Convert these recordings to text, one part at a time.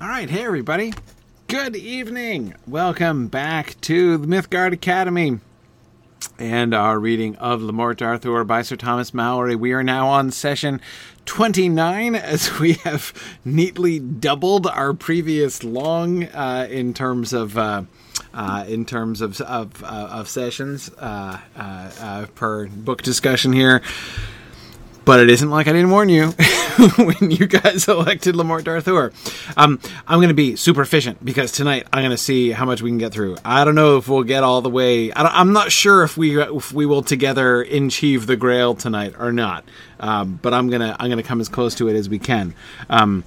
All right, hey everybody. Good evening. Welcome back to the Mythgard Academy and our reading of Le Morte d'Arthur by Sir Thomas Malory. We are now on session 29 as we have neatly doubled our previous long uh, in terms of uh, uh, in terms of of, uh, of sessions uh, uh, per book discussion here. But it isn't like I didn't warn you when you guys elected Le Morte d'Arthur. Um, I'm going to be super efficient because tonight I'm going to see how much we can get through. I don't know if we'll get all the way. I am not sure if we if we will together achieve the Grail tonight or not. Um, but I'm gonna I'm gonna come as close to it as we can. Um,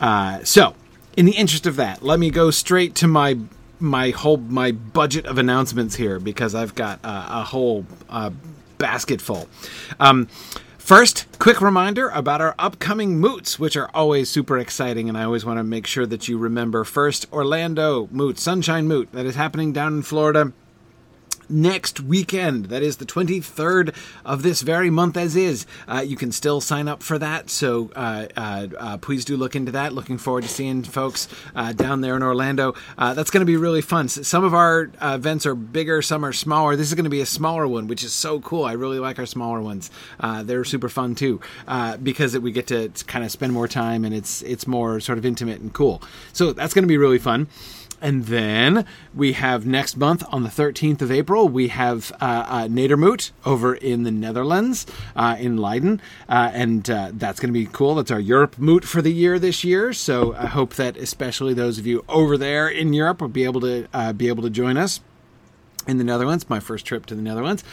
uh, so, in the interest of that, let me go straight to my my whole my budget of announcements here because I've got uh, a whole uh, basket full. First, quick reminder about our upcoming moots, which are always super exciting, and I always want to make sure that you remember. First, Orlando Moot, Sunshine Moot, that is happening down in Florida next weekend. That is the 23rd of this very month, as is. Uh, you can still sign up for that, so uh, uh, uh please do look into that. Looking forward to seeing folks uh, down there in Orlando. That's going to be really fun. Some of our events are bigger, some are smaller. This is going to be a smaller one, which is so cool. I really like our smaller ones. they're super fun too because we get to kind of spend more time and it's it's more sort of intimate and cool. So that's going to be really fun. And then we have next month on the 13th of April, we have uh, uh, Nedermoot over in the Netherlands, uh, in Leiden. Uh, and uh, that's going to be cool. That's our Europe Moot for the year this year. So I hope that especially those of you over there in Europe will be able to uh, be able to join us in the Netherlands, my first trip to the Netherlands.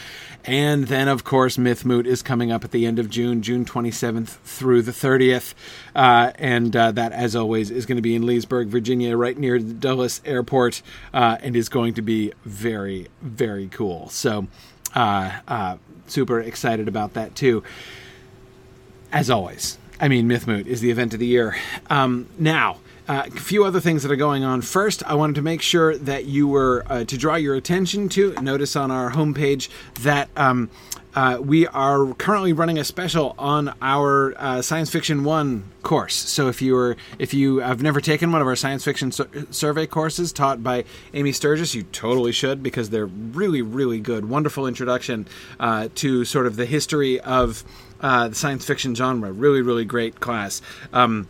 And then, of course, Mythmoot is coming up at the end of June, June 27th through the 30th. Uh, and uh, that, as always, is going to be in Leesburg, Virginia, right near the Dulles Airport, uh, and is going to be very, very cool. So, uh, uh, super excited about that, too. As always, I mean, Mythmoot is the event of the year. Um, now, uh, a few other things that are going on. First, I wanted to make sure that you were uh, to draw your attention to. Notice on our homepage that. Um, uh, we are currently running a special on our uh, science fiction one course. So if you are if you have never taken one of our science fiction sur- survey courses taught by Amy Sturgis, you totally should because they're really really good, wonderful introduction uh, to sort of the history of uh, the science fiction genre. Really really great class. Um,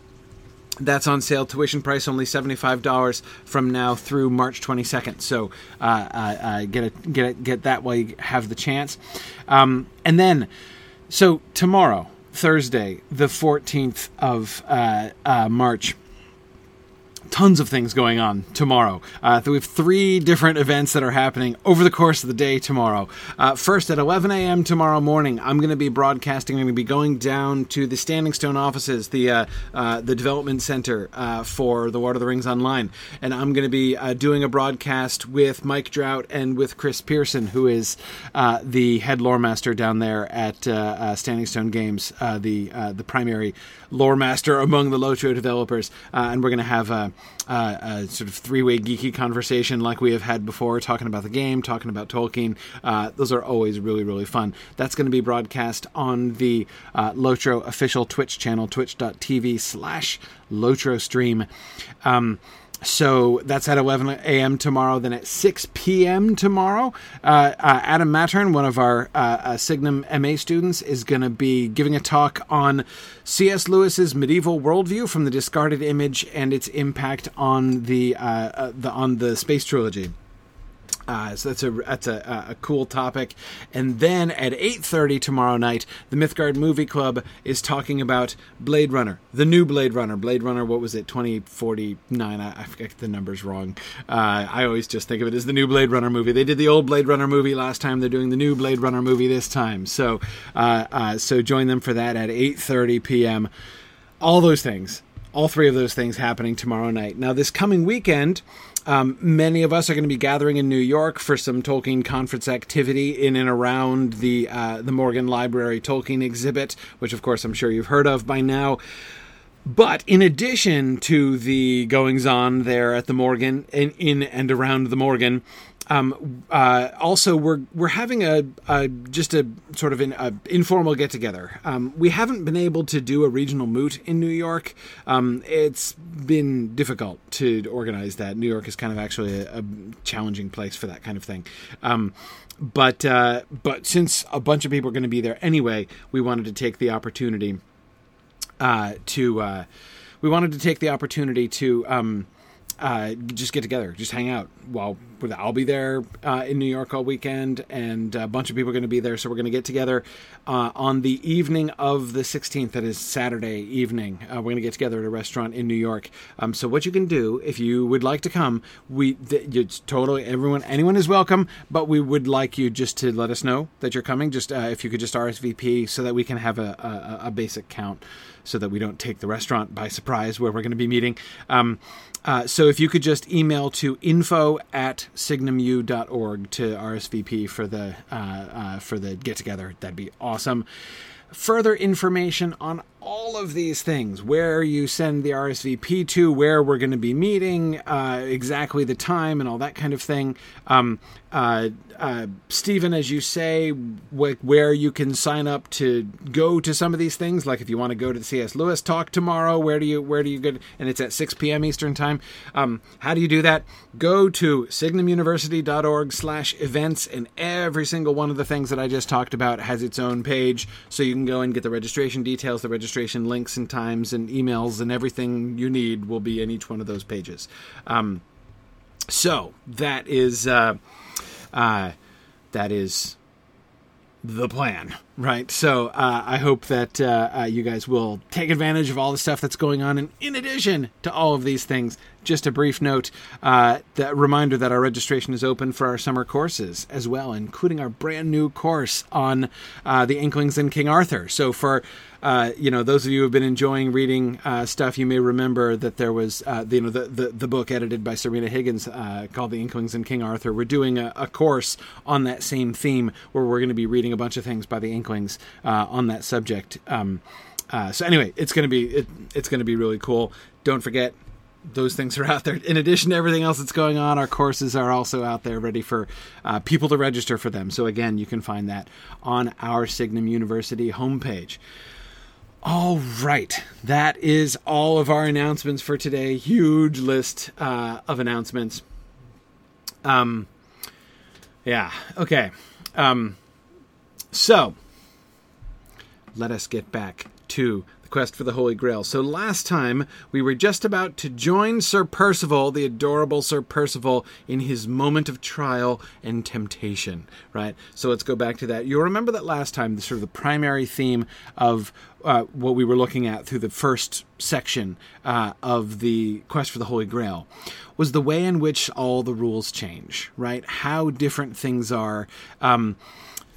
that's on sale. Tuition price only seventy five dollars from now through March twenty second. So uh, uh, uh, get it, get it, get that while you have the chance. Um, and then, so tomorrow, Thursday, the fourteenth of uh, uh, March tons of things going on tomorrow. Uh, we have three different events that are happening over the course of the day tomorrow. Uh, first, at 11 a.m. tomorrow morning, I'm going to be broadcasting. I'm going to be going down to the Standing Stone offices, the uh, uh the development center uh, for the Lord of the Rings Online, and I'm going to be uh, doing a broadcast with Mike Drought and with Chris Pierson, who is the head lore master down there at Standing Stone Games, the the primary lore master among the Lotro developers, and we're going to have a uh, a sort of three way geeky conversation like we have had before, talking about the game, talking about Tolkien. Uh, those are always really, really fun. That's going to be broadcast on the uh, Lotro official Twitch channel, twitch.tv slash Lotro stream. Um, so that's at 11 a.m. tomorrow. Then at 6 p.m. tomorrow, uh, uh, Adam Mattern, one of our uh, uh Signum MA students, is going to be giving a talk on C.S. Lewis's medieval worldview from the discarded image and its impact on the, uh, uh, the on the space trilogy. Uh, so that's a that's a, a cool topic. And then at 8:30 tomorrow night, the Mythgard Movie Club is talking about Blade Runner, the new Blade Runner. Blade Runner, what was it? 2049. I, I forget the numbers wrong. Uh, I always just think of it as the new Blade Runner movie. They did the old Blade Runner movie last time. They're doing the new Blade Runner movie this time. So uh, uh so join them for that at 8:30 p.m. All those things, all three of those things happening tomorrow night. Now this coming weekend. Um, many of us are going to be gathering in New York for some Tolkien conference activity in and around the uh, the Morgan Library Tolkien exhibit, which of course I'm sure you've heard of by now. But in addition to the goings on there at the Morgan, in, in and around the Morgan, um, uh, also, we're we're having a, a just a sort of an informal get together. Um, we haven't been able to do a regional moot in New York. Um, it's been difficult to organize that. New York is kind of actually a, a challenging place for that kind of thing. Um, but uh, but since a bunch of people are going to be there anyway, we wanted to take the opportunity uh, to uh, we wanted to take the opportunity to um, uh, just get together, just hang out. While I'll be there uh, in New York all weekend, and a bunch of people are going to be there, so we're going to get together uh, on the evening of the 16th. That is Saturday evening. Uh, we're going to get together at a restaurant in New York. Um, so what you can do if you would like to come, we th- it's totally everyone, anyone is welcome, but we would like you just to let us know that you're coming. Just uh, if you could just RSVP so that we can have a, a, a basic count so that we don't take the restaurant by surprise where we're going to be meeting. Um, uh, so if you could just email to info at signumu.org to RSVP for the uh, uh, for the get together, that'd be awesome. Further information on all of these things where you send the RSVP to, where we're going to be meeting, uh, exactly the time, and all that kind of thing. Um, uh, uh, Stephen, as you say, wh- where you can sign up to go to some of these things, like if you want to go to the C.S. Lewis talk tomorrow, where do you where do you go? and it's at 6 p.m. Eastern time. Um, how do you do that? Go to signumuniversity.org/events, and every single one of the things that I just talked about has its own page, so you can go and get the registration details, the registration registration links and times and emails and everything you need will be in each one of those pages. Um, so that is uh, uh, that is the plan, right? So uh, I hope that uh, uh, you guys will take advantage of all the stuff that's going on. And in addition to all of these things, just a brief note uh, that reminder that our registration is open for our summer courses as well, including our brand new course on the Inklings and King Arthur. So for uh, you know, those of you who have been enjoying reading uh, stuff, you may remember that there was, uh, the, you know, the, the, the, book edited by Sørina Higgins uh, called The Inklings and King Arthur. We're doing a, a, course on that same theme where we're going to be reading a bunch of things by the Inklings uh, on that subject. Um, so anyway, it's going to be it, it's going to be really cool. Don't forget those things are out there. In addition to everything else that's going on, our courses are also out there ready for uh, people to register for them. So, again, you can find that on our Signum University homepage. All right, that is all of our announcements for today. Huge list uh, of announcements. Um, yeah, okay. Um, so, let us get back to the quest for the Holy Grail. So last time we were just about to join Sir Percival, the adorable Sir Percival, in his moment of trial and temptation, right? So let's go back to that. You'll remember that last time, the sort of the primary theme of uh, what we were looking at through the first section uh, of the quest for the Holy Grail was the way in which all the rules change, right? How different things are. Um,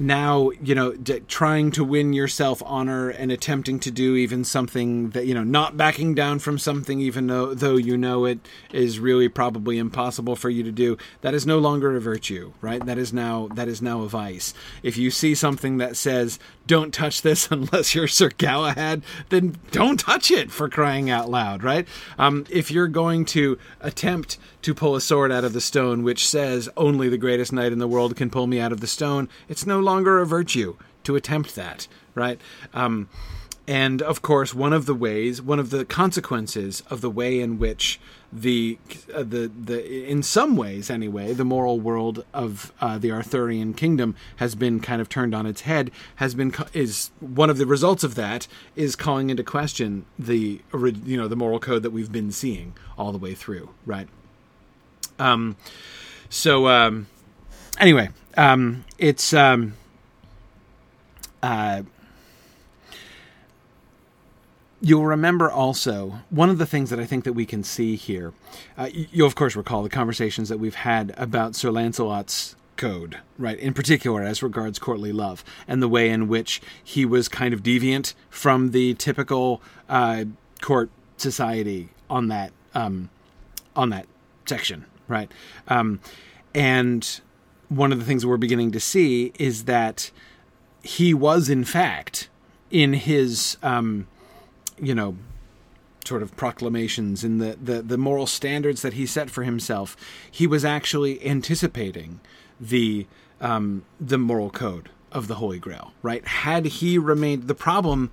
now you know d- trying to win yourself honor and attempting to do even something that you know not backing down from something even though though you know it is really probably impossible for you to do that is no longer a virtue right? That is now that is now a vice. If you see something that says don't touch this unless you're Sir Galahad then don't touch it for crying out loud right? Um, if you're going to attempt to pull a sword out of the stone which says only the greatest knight in the world can pull me out of the stone it's no longer a virtue to attempt that, right? Um, and of course, one of the ways, one of the consequences of the way in which the uh, the the in some ways anyway, the moral world of uh, the Arthurian kingdom has been kind of turned on its head. Has been is one of the results of that is calling into question the you know the moral code that we've been seeing all the way through, right? Um, so um, anyway, um, it's um, uh, you'll remember also one of the things that I think that we can see here. Uh, you'll of course recall the conversations that we've had about Sir Lancelot's code, right? In particular, as regards courtly love and the way in which he was kind of deviant from the typical uh, court society on that um, on that section, right? Um, and one of the things we're beginning to see is that he was in fact in his um, you know sort of proclamations in the, the, the moral standards that he set for himself, he was actually anticipating the um, the moral code of the Holy Grail. Right? Had he remained, the problem.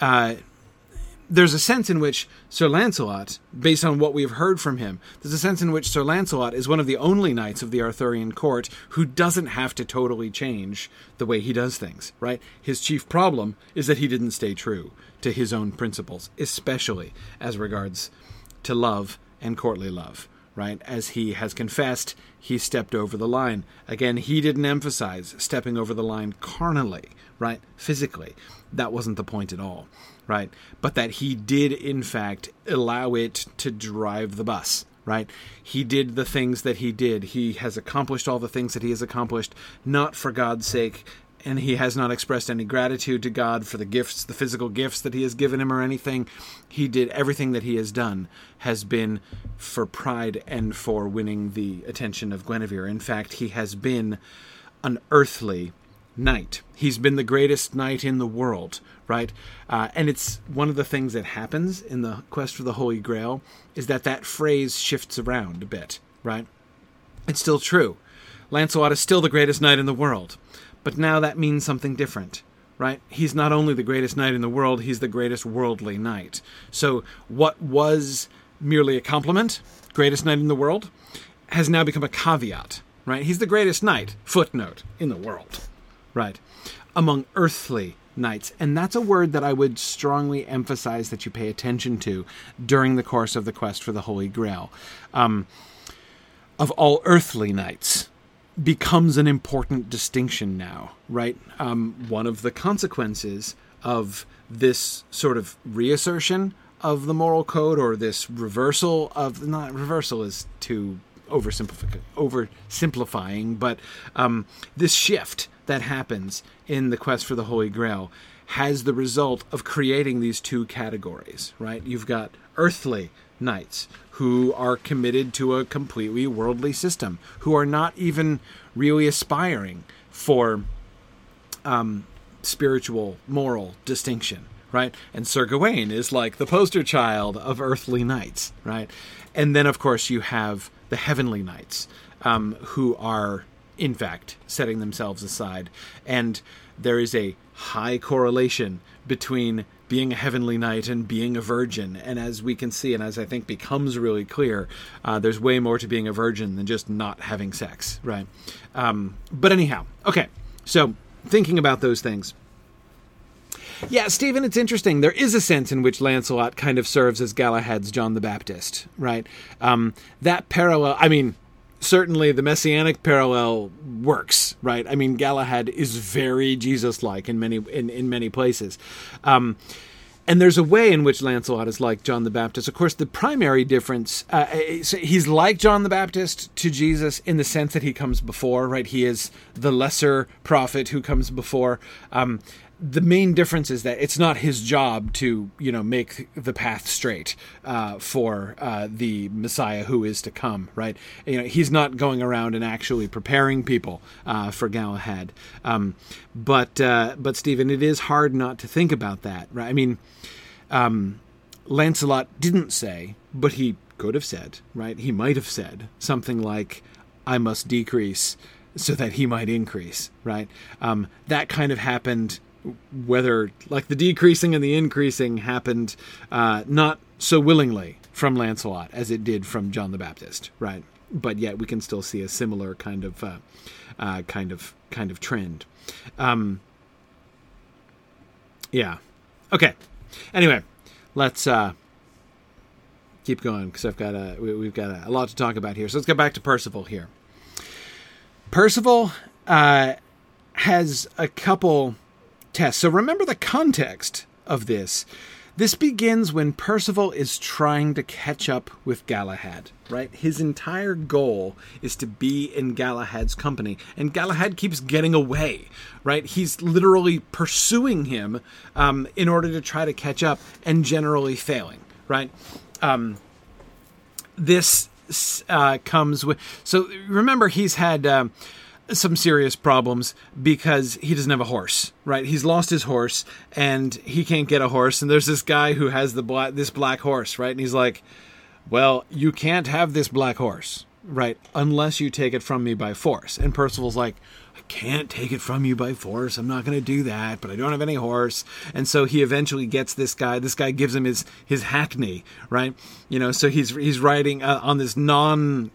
Uh, there's a sense in which Sir Lancelot, based on what we've heard from him, there's a sense in which Sir Lancelot is one of the only knights of the Arthurian court who doesn't have to totally change the way he does things, right? His chief problem is that he didn't stay true to his own principles, especially as regards to love and courtly love, right? As he has confessed, he stepped over the line. Again, he didn't emphasize stepping over the line carnally, right? Physically. That wasn't the point at all, right? But that he did, in fact, allow it to drive the bus, right? He did the things that he did. He has accomplished all the things that he has accomplished, not for God's sake, and he has not expressed any gratitude to God for the gifts, the physical gifts that he has given him or anything. He did everything that he has done has been for pride and for winning the attention of Guinevere. In fact, he has been an earthly knight. He's been the greatest knight in the world, right? Uh, and it's one of the things that happens in the quest for the Holy Grail is that that phrase shifts around a bit, right? It's still true. Lancelot is still the greatest knight in the world but now that means something different, right? He's not only the greatest knight in the world, he's the greatest worldly knight. So what was merely a compliment, greatest knight in the world, has now become a caveat, right? He's the greatest knight, footnote, in the world, right? Among earthly knights. And that's a word that I would strongly emphasize that you pay attention to during the course of the quest for the Holy Grail. Um, of all earthly knights, becomes an important distinction now, right? Um, one of the consequences of this sort of reassertion of the moral code or this reversal of not reversal is too oversimplifying, oversimplifying but um, this shift that happens in the quest for the Holy Grail has the result of creating these two categories, right? You've got earthly knights who are committed to a completely worldly system, who are not even really aspiring for um, spiritual, moral distinction, right? And Sir Gawain is like the poster child of earthly knights, right? And then, of course, you have the heavenly knights, um, who are, in fact, setting themselves aside. And there is a high correlation between being a heavenly knight and being a virgin. And as we can see, and as I think becomes really clear, uh, there's way more to being a virgin than just not having sex, right? Um, but anyhow, okay. So thinking about those things. Yeah, Stephen, it's interesting. There is a sense in which Lancelot kind of serves as Galahad's John the Baptist, right? Um, that parallel, I mean, certainly the messianic parallel works, right? I mean, Galahad is very Jesus-like in many in, in many places. Um, and there's a way in which Lancelot is like John the Baptist. Of course, the primary difference, uh, he's like John the Baptist to Jesus in the sense that he comes before, right? He is the lesser prophet who comes before. Um, the main difference is that it's not his job to you know make the path straight uh, for uh, the Messiah who is to come. Right? You know he's not going around and actually preparing people uh, for Galahad. Um, but uh, but Stephen, it is hard not to think about that. Right? I mean, um, Lancelot didn't say, but he could have said. Right? He might have said something like, "I must decrease." so that he might increase, right? Um, that kind of happened whether like the decreasing and the increasing happened uh, not so willingly from Lancelot as it did from John the Baptist, right? But yet we can still see a similar kind of uh, uh, kind of kind of trend. Um, yeah. Okay. Anyway, let's uh, keep going because I've got a we, have got a, a, lot to talk about here. So let's get back to Percival here. Percival uh, has a couple test. So remember the context of this. This begins when Percival is trying to catch up with Galahad, right? His entire goal is to be in Galahad's company, and Galahad keeps getting away, right? He's literally pursuing him um, in order to try to catch up and generally failing, right? Um, this uh, comes with. So remember, he's had. Um, some serious problems because he doesn't have a horse, right? He's lost his horse and he can't get a horse. And there's this guy who has the black, this black horse, right? And he's like, "Well, you can't have this black horse, right? Unless you take it from me by force." And Percival's like, "I can't take it from you by force. I'm not going to do that, but I don't have any horse." And so he eventually gets this guy. This guy gives him his his hackney, right? You know, so he's he's riding uh, on this non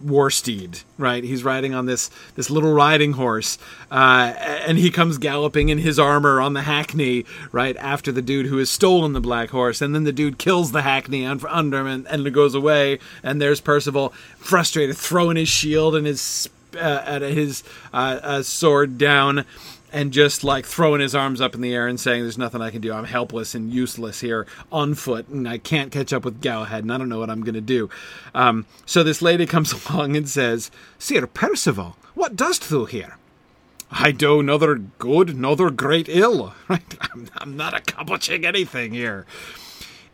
war steed, right? He's riding on this this little riding horse, uh, and he comes galloping in his armor on the hackney, right after the dude who has stolen the black horse, and then the dude kills the hackney under him and, and goes away, and there's Percival frustrated, throwing his shield and his uh, at his uh, uh sword down and just like throwing his arms up in the air and saying, There's nothing I can do. I'm helpless and useless here on foot, and I can't catch up with Galahad, and I don't know what I'm going to do. Um, so this lady comes along and says, Sir Percival, what dost thou here? I do neither good nor great ill. Right? I'm, I'm not accomplishing anything here.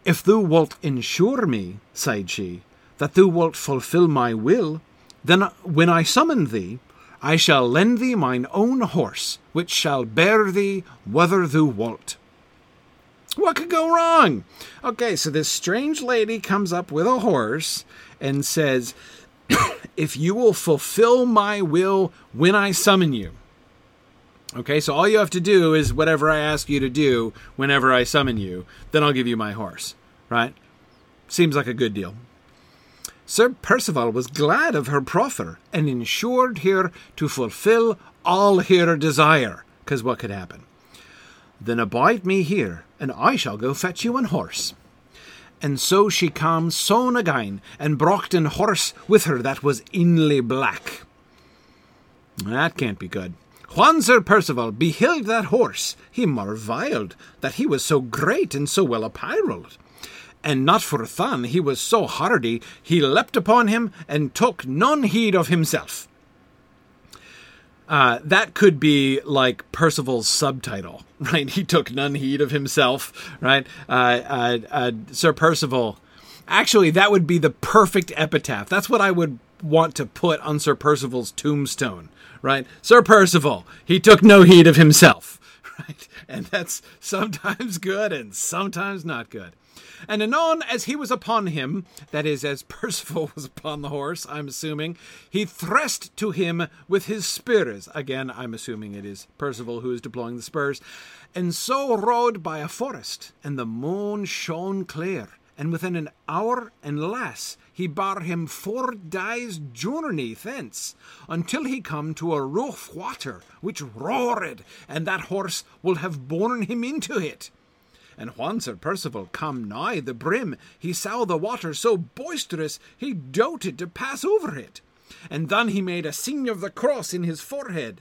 If thou wilt ensure me, sighed she, that thou wilt fulfill my will, then when I summon thee, I shall lend thee mine own horse, which shall bear thee whither thou wilt. What could go wrong? Okay, so this strange lady comes up with a horse and says, If you will fulfill my will when I summon you. Okay, so all you have to do is whatever I ask you to do whenever I summon you, then I'll give you my horse, right? Seems like a good deal. Sir Percival was glad of her proffer, and ensured her to fulfill all her desire, because what could happen? Then abide me here, and I shall go fetch you an horse. And so she came soon again, and brought an horse with her that was inly black. That can't be good. When Sir Percival beheld that horse, he marvelled that he was so great and so well apparelled and not for fun, he was so hardy, he leapt upon him and took none heed of himself. Uh, that could be like Percival's subtitle, right? He took none heed of himself, right? Uh, uh, uh, Sir Percival. Actually, that would be the perfect epitaph. That's what I would want to put on Sir Percival's tombstone, right? Sir Percival, he took no heed of himself, right? And that's sometimes good and sometimes not good. And anon, as he was upon him, that is, as Percival was upon the horse, I'm assuming, he thrust to him with his spurs. Again, I'm assuming it is Percival who is deploying the spurs. And so rode by a forest, and the moon shone clear. And within an hour and less he bar him four days' journey thence, until he come to a rough water, which roared, and that horse will have borne him into it. And when Sir Percival come nigh the brim, he saw the water so boisterous he doted to pass over it. And then he made a sign of the cross in his forehead.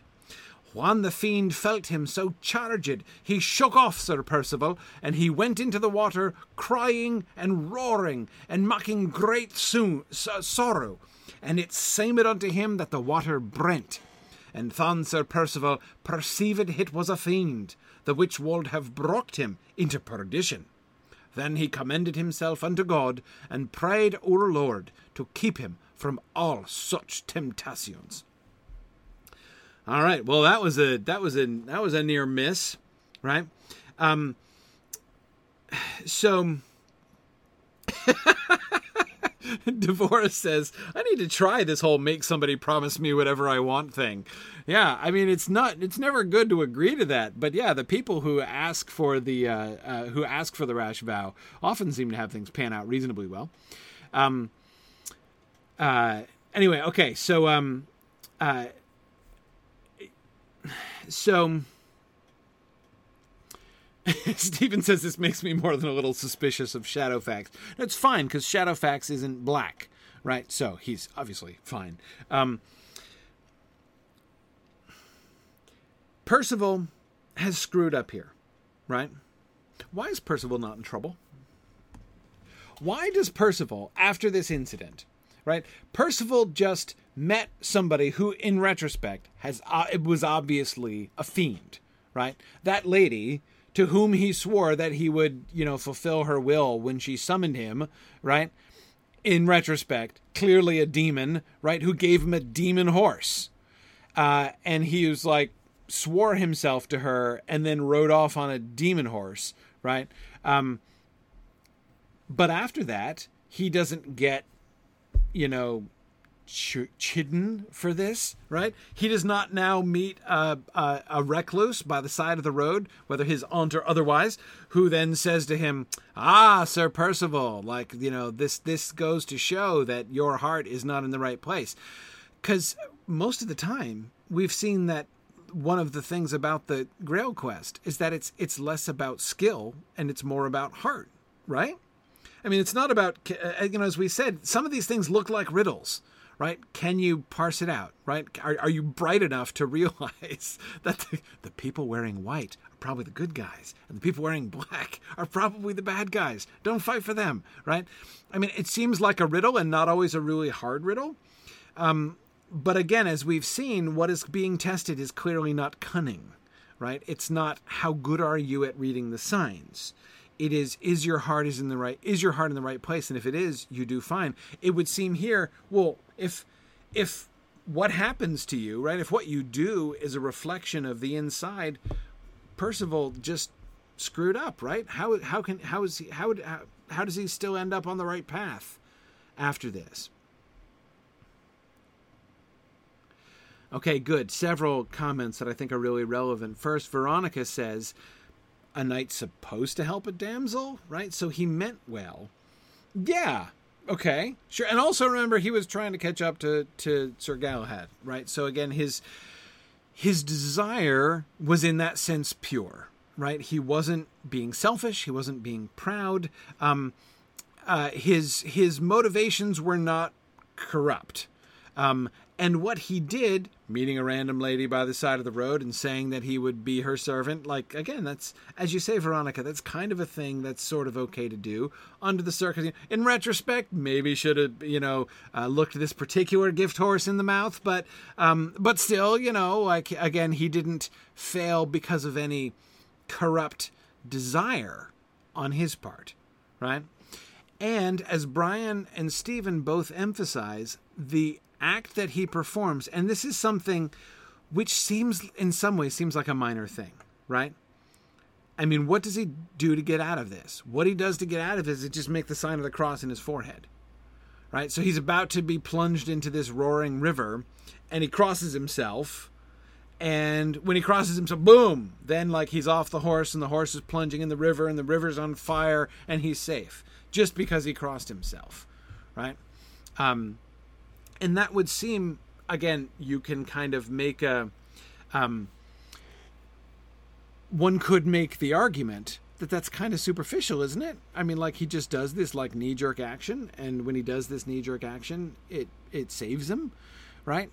When the fiend felt him so charged, he shook off Sir Percival, and he went into the water, crying and roaring, and making great so- sorrow. And it seemed unto him that the water brent. And then Sir Percival perceived it was a fiend, the which would have brought him into perdition. Then he commended himself unto God, and prayed our Lord to keep him from all such temptations. All right, well that was a that was a that was a near miss, right? Um, so Devora says, I need to try this whole make somebody promise me whatever I want thing. Yeah, I mean it's not it's never good to agree to that, but yeah, the people who ask for the uh, uh, who ask for the rash vow often seem to have things pan out reasonably well. Um uh anyway, okay, so um uh so Stephen says this makes me more than a little suspicious of Shadowfax. That's fine because Shadowfax isn't black, right? So he's obviously fine. Um, Percival has screwed up here, right? Why is Percival not in trouble? Why does Percival, after this incident, right? Percival just met somebody who, in retrospect, has uh, it was obviously a fiend, right? That lady to whom he swore that he would, you know, fulfill her will when she summoned him, right? In retrospect, clearly a demon, right, who gave him a demon horse. uh, and he was like swore himself to her and then rode off on a demon horse, right? Um, but after that, he doesn't get, you know, ch- chidden for this, right? He does not now meet a, a, a, recluse by the side of the road, whether his aunt or otherwise, who then says to him, "Ah, Sir Percival, like you know, this this goes to show that your heart is not in the right place." Because most of the time, we've seen that one of the things about the Grail quest is that it's it's less about skill and it's more about heart, right? I mean, it's not about uh, you know, as we said, some of these things look like riddles right? Can you parse it out, right? Are, are you bright enough to realize that the, the, people wearing white are probably the good guys and the people wearing black are probably the bad guys? Don't fight for them, right? I mean, it seems like a riddle and not always a really hard riddle. Um, but again, as we've seen, what is being tested is clearly not cunning, right? It's not how good are you at reading the signs it is is your heart is in the right is your heart in the right place and if it is you do fine it would seem here well if if what happens to you, right? If what you do is a reflection of the inside, Percival just screwed up, right? How how can how is he how how, how does he still end up on the right path after this? Okay, good. Several comments that I think are really relevant. First, Veronica says, a knight's supposed to help a damsel, right? So he meant well. Yeah, Okay, sure. And also remember, he was trying to catch up to to Sir Galahad, right? So again, his his desire was in that sense pure, right? He wasn't being selfish. He wasn't being proud. Um, uh, his his motivations were not corrupt. Um, and what he did, meeting a random lady by the side of the road and saying that he would be her servant, like, again, that's, as you say, Veronica, that's kind of a thing that's sort of okay to do under the circumstances. In retrospect, maybe should have, you know, uh, looked this particular gift horse in the mouth, but, um, but still, you know, like, again, he didn't fail because of any corrupt desire on his part, right? And as Brian and Stephen both emphasize, the act that he performs, and this is something which seems, in some ways, seems like a minor thing, right? I mean, what does he do to get out of this? What he does to get out of this is just make the sign of the cross in his forehead, right? So he's about to be plunged into this roaring river, and he crosses himself. And when he crosses himself, boom! Then, like, he's off the horse, and the horse is plunging in the river, and the river's on fire, and he's safe just because he crossed himself, right? Um, and that would seem again you can kind of make a um, one could make the argument that that's kind of superficial isn't it? I mean like he just does this like knee jerk action and when he does this knee jerk action it it saves him right?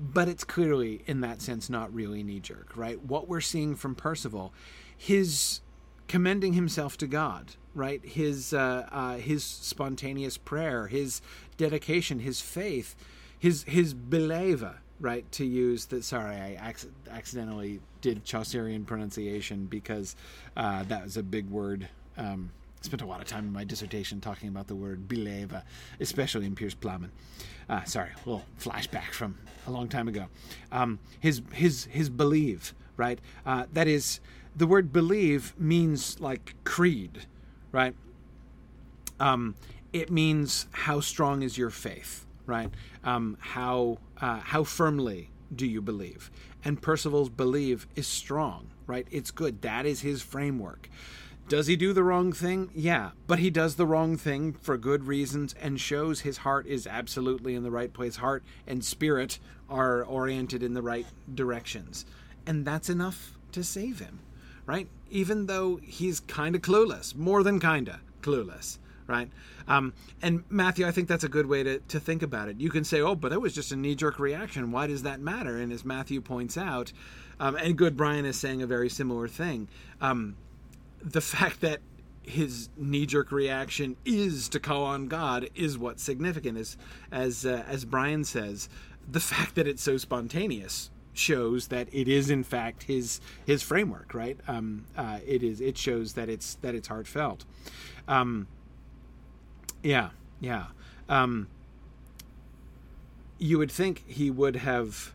But it's clearly in that sense not really knee jerk right? What we're seeing from percival his commending himself to god right? His uh, uh, his spontaneous prayer, his dedication, his faith, his his beleva, right? To use the sorry, I ac- accidentally did Chaucerian pronunciation because uh, that was a big word. Um, spent a lot of time in my dissertation talking about the word beleva, especially in Piers Plowman. Uh, sorry, a little flashback from a long time ago. Um, his his his believe, right? Uh, that is the word believe means like creed right? Um, it means how strong is your faith, right? Um, how uh, how firmly do you believe? And Percival's believe is strong, right? It's good. That is his framework. Does he do the wrong thing? Yeah, but he does the wrong thing for good reasons and shows his heart is absolutely in the right place. Heart and spirit are oriented in the right directions. And that's enough to save him right? Even though he's kind of clueless, more than kind of clueless, right? Um, and Matthew, I think that's a good way to, to think about it. You can say, oh, but it was just a knee jerk reaction. Why does that matter? And as Matthew points out, um, and good Brian is saying a very similar thing, um, the fact that his knee-jerk reaction is to call on God is what's significant. As as uh, as Brian says, the fact that it's so spontaneous shows that it is in fact his his framework right um, uh, it is it shows that it's that it's heartfelt um, yeah yeah um, you would think he would have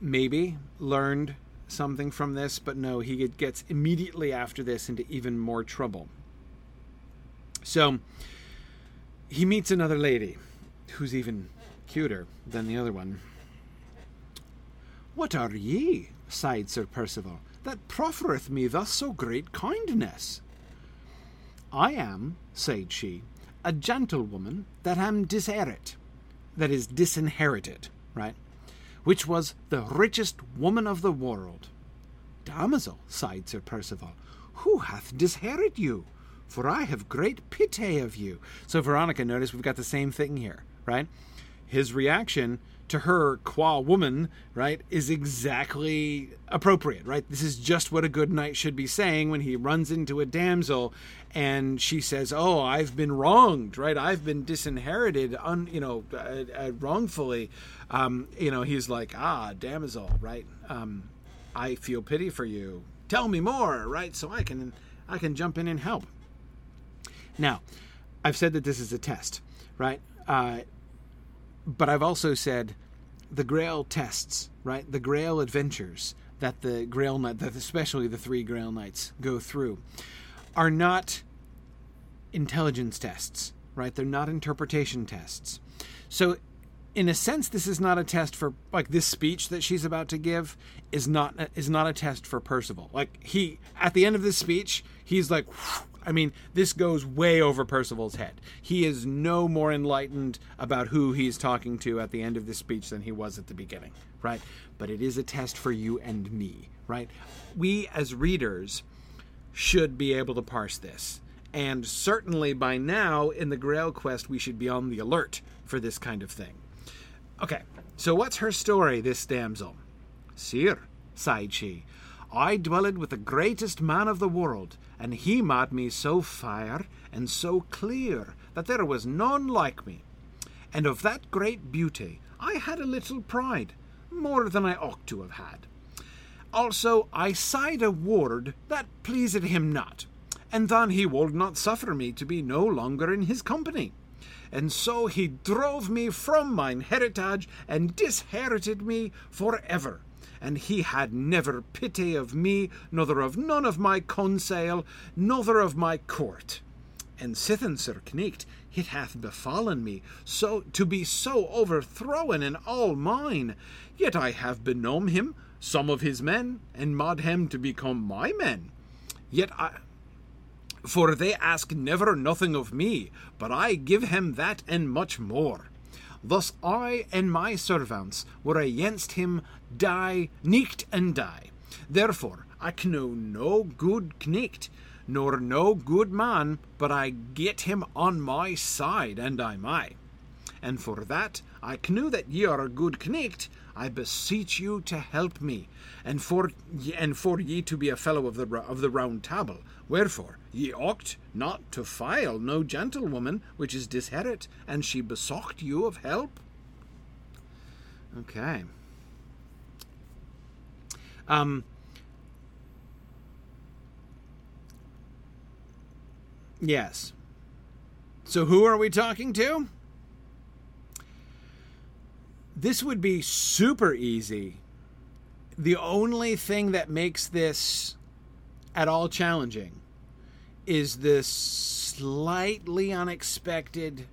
maybe learned something from this, but no, he gets immediately after this into even more trouble. So he meets another lady who's even cuter than the other one. What are ye, sighed Sir Percival, that proffereth me thus so great kindness? I am, said she, a gentlewoman that am disherited, that is disinherited, right? Which was the richest woman of the world. Damosel, sighed Sir Percival, who hath disherited you? For I have great pity of you. So Veronica, notice we've got the same thing here, right? His reaction to her qua woman, right, is exactly appropriate, right? This is just what a good knight should be saying when he runs into a damsel and she says, "Oh, I've been wronged, right? I've been disinherited, un, you know, uh, uh, wrongfully." Um, you know, he's like, "Ah, damsel, right? Um, I feel pity for you. Tell me more, right? So I can I can jump in and help." Now, I've said that this is a test, right? Uh, but I've also said the Grail tests, right? The Grail adventures that the Grail Knight, that especially the three Grail Knights go through, are not intelligence tests, right? They're not interpretation tests. So, in a sense, this is not a test for like this speech that she's about to give is not is not a test for Percival. Like he at the end of this speech, he's like, I mean, this goes way over Percival's head. He is no more enlightened about who he's talking to at the end of this speech than he was at the beginning, right? But it is a test for you and me, right? We as readers should be able to parse this. And certainly by now in the Grail Quest, we should be on the alert for this kind of thing. Okay, so what's her story, this damsel? Sir, sighed she, I dwelled with the greatest man of the world, and he made me so fair and so clear that there was none like me. And of that great beauty I had a little pride, more than I ought to have had. Also I sighed a word that pleased him not, and then he would not suffer me to be no longer in his company. And so he drove me from mine heritage and disherited me for ever and he had never pity of me, nother of none of my conseil, nother of my court. And sithen Sir Knight, it hath befallen me so to be so overthrown in all mine, yet I have benom him some of his men, and made him to become my men. Yet I for they ask never nothing of me, but I give him that and much more. Thus I and my servants were against him die, nicht and die. Therefore I know no good knecht, nor no good man, but I get him on my side, and I may. And for that I knew that ye are a good knecht, I beseech you to help me, and for ye, and for ye to be a fellow of the of the round table. Wherefore ye ought not to file no gentlewoman which is disherit, and she besought you of help. Okay. Um. Yes. So who are we talking to? this would be super easy. The only thing that makes this at all challenging is this slightly unexpected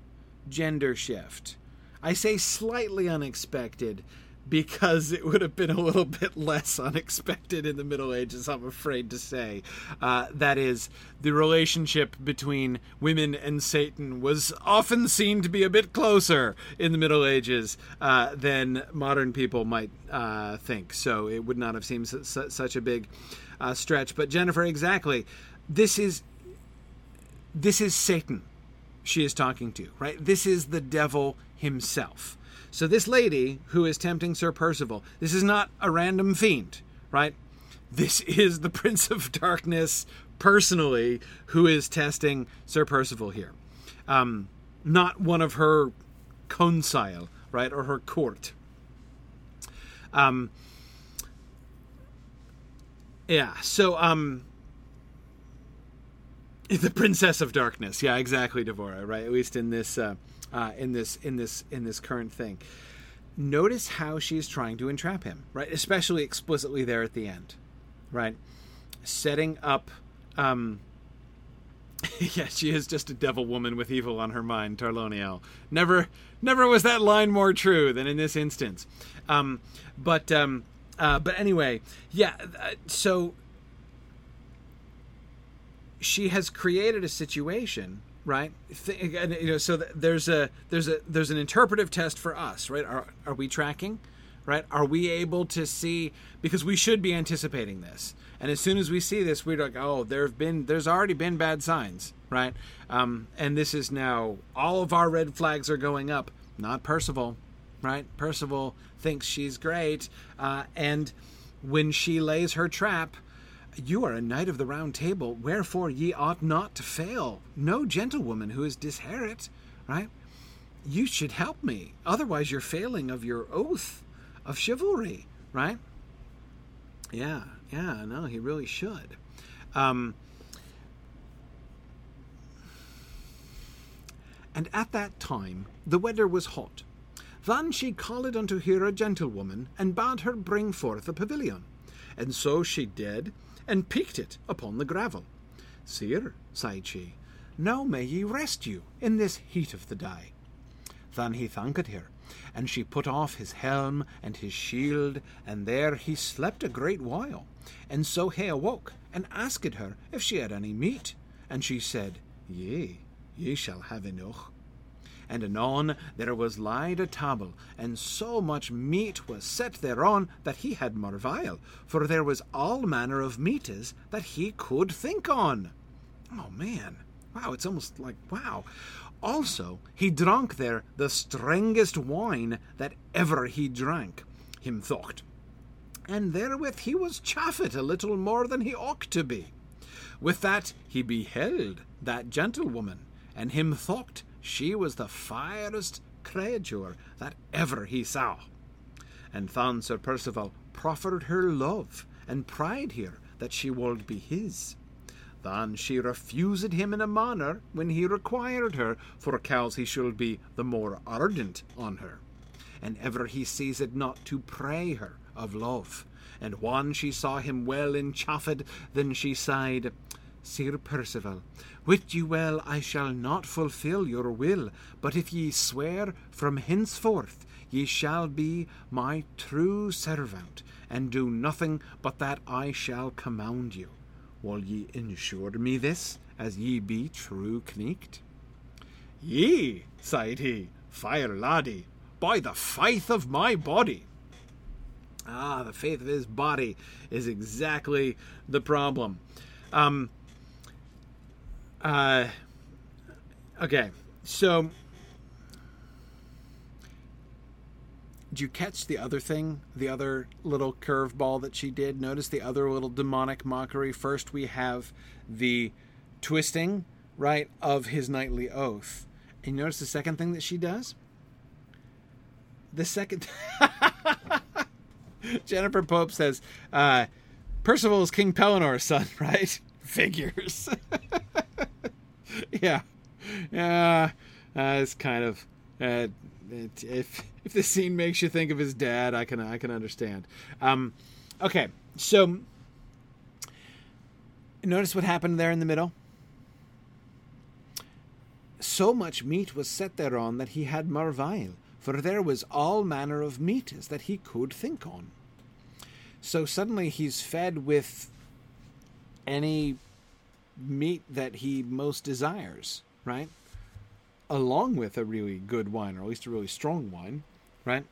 gender shift. I say slightly unexpected because it would have been a little bit less unexpected in the Middle Ages, I'm afraid to say. Uh, that is, the relationship between women and Satan was often seen to be a bit closer in the Middle Ages uh, than modern people might uh, think. So it would not have seemed su- such a big uh, stretch. But Jennifer, exactly, this is this is Satan. She is talking to right. This is the devil himself. So this lady who is tempting Sir Percival, this is not a random fiend, right? This is the Prince of Darkness personally who is testing Sir Percival here. Um, not one of her consile, right, or her court. Um, yeah, so um, the Princess of Darkness, yeah, exactly, Devora, right? At least in this uh, uh, in this in this in this current thing. notice how she's trying to entrap him, right? Especially explicitly there at the end, right? Setting up. Um, yeah, she is just a devil woman with evil on her mind, Tarloniel. Never, never was that line more true than in this instance. Um, but, um, uh, but anyway, yeah. Uh, so she has created a situation right? You know so there's a there's a there's an interpretive test for us right? Are, are we tracking right? Are we able to see because we should be anticipating this. And as soon as we see this we're like oh there have been there's already been bad signs right? Um, and this is now all of our red flags are going up. Not percival right? Percival thinks she's great uh, and when she lays her trap you are a knight of the round table, wherefore ye ought not to fail. No gentlewoman who is disherit, right? You should help me. Otherwise, you're failing of your oath of chivalry, right? Yeah, yeah, no, he really should. Um, and at that time the weather was hot. Then she called unto her a gentlewoman, and bade her bring forth a pavilion. And so she did, and peaked it upon the gravel. Sir, sighed she, now may ye rest you in this heat of the day. Then he thanked her, and she put off his helm and his shield, and there he slept a great while. And so he awoke, and asked her if she had any meat. And she said, Yea, ye shall have enough and anon there was laid a table, and so much meat was set thereon that he had marvile, for there was all manner of meates that he could think on. Oh man, wow, it's almost like wow. Also, he drank there the strangest wine that ever he drank, him thought. And therewith he was chaffed a little more than he ought to be. With that he beheld that gentlewoman, and him thought she was the fairest creature that ever he saw. And then Sir Percival proffered her love, and prayed her that she would be his. Then she refused him in a manner when he required her, for cause he should be the more ardent on her. And ever he ceased not to pray her of love. And when she saw him well enchaffed, then she sighed, Sir Percival, wit you well I shall not fulfill your will, but if ye swear from henceforth ye shall be my true servant, and do nothing but that I shall command you. Will ye ensure me this, as ye be true knecht? Ye, sighed he, fire laddie, by the faith of my body. Ah, the faith of his body is exactly the problem. Um, uh, okay, so did you catch the other thing, the other little curveball that she did? Notice the other little demonic mockery. First, we have the twisting, right, of his knightly oath. And you notice the second thing that she does? The second. Jennifer Pope says, uh, Percival is King Pellinore's son, right? Figures. yeah, yeah. Uh, it's kind of uh, it, if if the scene makes you think of his dad, I can I can understand. Um, okay, so notice what happened there in the middle. So much meat was set thereon that he had marvile, for there was all manner of meat as that he could think on. So suddenly he's fed with any meat that he most desires, right? Along with a really good wine, or at least a really strong wine, right?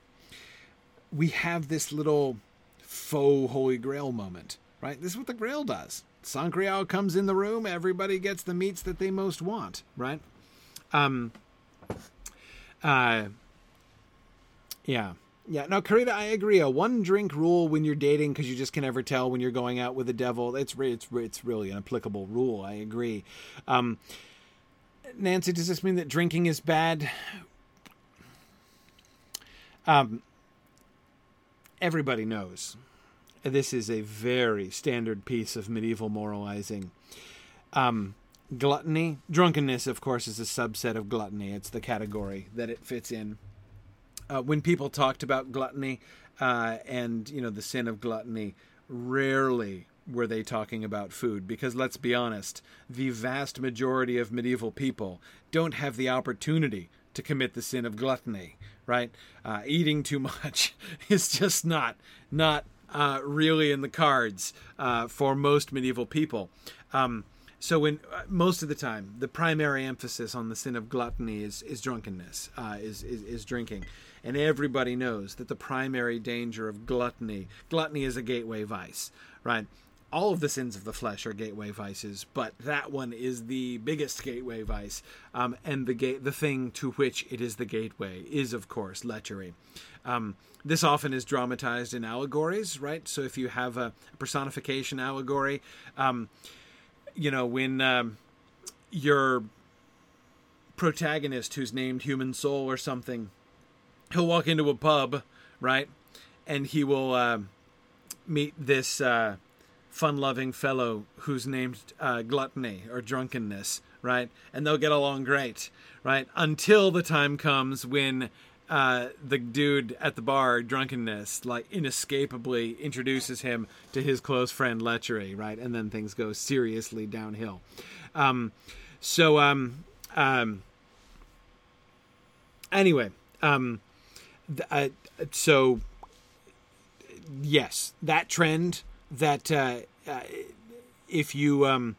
We have this little faux Holy Grail moment, right? This is what the Grail does. Sangreal comes in the room, everybody gets the meats that they most want, right? Um, uh, yeah. Yeah, no, Karita, I agree. A one drink rule when you're dating because you just can never tell when you're going out with the devil. It's it's it's really an applicable rule. I agree. Um, Nancy, does this mean that drinking is bad? Um, everybody knows this is a very standard piece of medieval moralizing. Um, gluttony, drunkenness, of course, is a subset of gluttony. It's the category that it fits in. Uh, when people talked about gluttony uh, and you know the sin of gluttony, rarely were they talking about food because let's be honest, the vast majority of medieval people don't have the opportunity to commit the sin of gluttony, right? Uh, eating too much is just not not uh, really in the cards uh, for most medieval people. Um, so when uh, most of the time the primary emphasis on the sin of gluttony is is drunkenness, uh, is, is is drinking, and everybody knows that the primary danger of gluttony gluttony is a gateway vice, right? all of the sins of the flesh are gateway vices, but that one is the biggest gateway vice, um, and the gate, the thing to which it is the gateway is, of course, lechery. Um, this often is dramatized in allegories, right? So if you have a personification allegory, um, you know when um, your protagonist, who's named Human Soul or something, he'll walk into a pub, right, and he will uh, meet this. Uh, fun loving fellow who's named uh, gluttony or drunkenness, right? And they'll get along great, right? Until the time comes when uh, the dude at the bar, drunkenness, like inescapably introduces him to his close friend lechery, right? And then things go seriously downhill. Um, so, um, um, anyway, um, uh, so yes, that trend that uh, uh, if you um,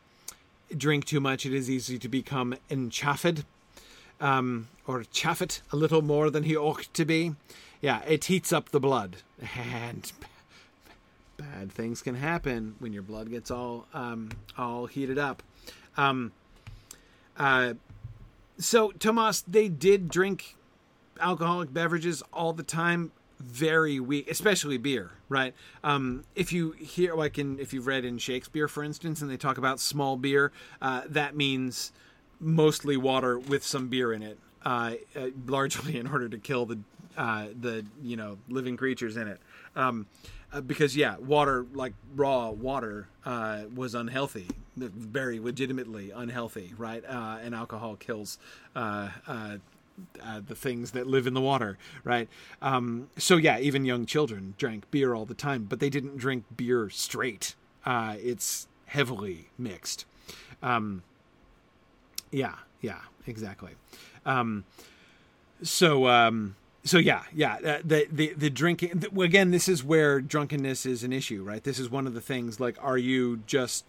drink too much, it is easy to become enchaffed um, or chaffet a little more than he ought to be. Yeah, it heats up the blood, and bad things can happen when your blood gets all um, all heated up. Um, uh, so, Tomas, they did drink alcoholic beverages all the time very weak, especially beer, right? Um, if you hear, like, in if you've read in Shakespeare, for instance, and they talk about small beer, uh, that means mostly water with some beer in it, uh, uh, largely in order to kill the uh, the you know living creatures in it. Um, uh, because yeah, water like raw water uh, was unhealthy, very legitimately unhealthy, right? and alcohol kills uh, the things that live in the water, right? Um, so yeah, even young children drank beer all the time, but they didn't drink beer straight. Uh, it's heavily mixed. Um, yeah, yeah, exactly. Um, so um, so yeah, yeah. Uh, the the the drinking again. This is where drunkenness is an issue, right? This is one of the things. Like, are you just?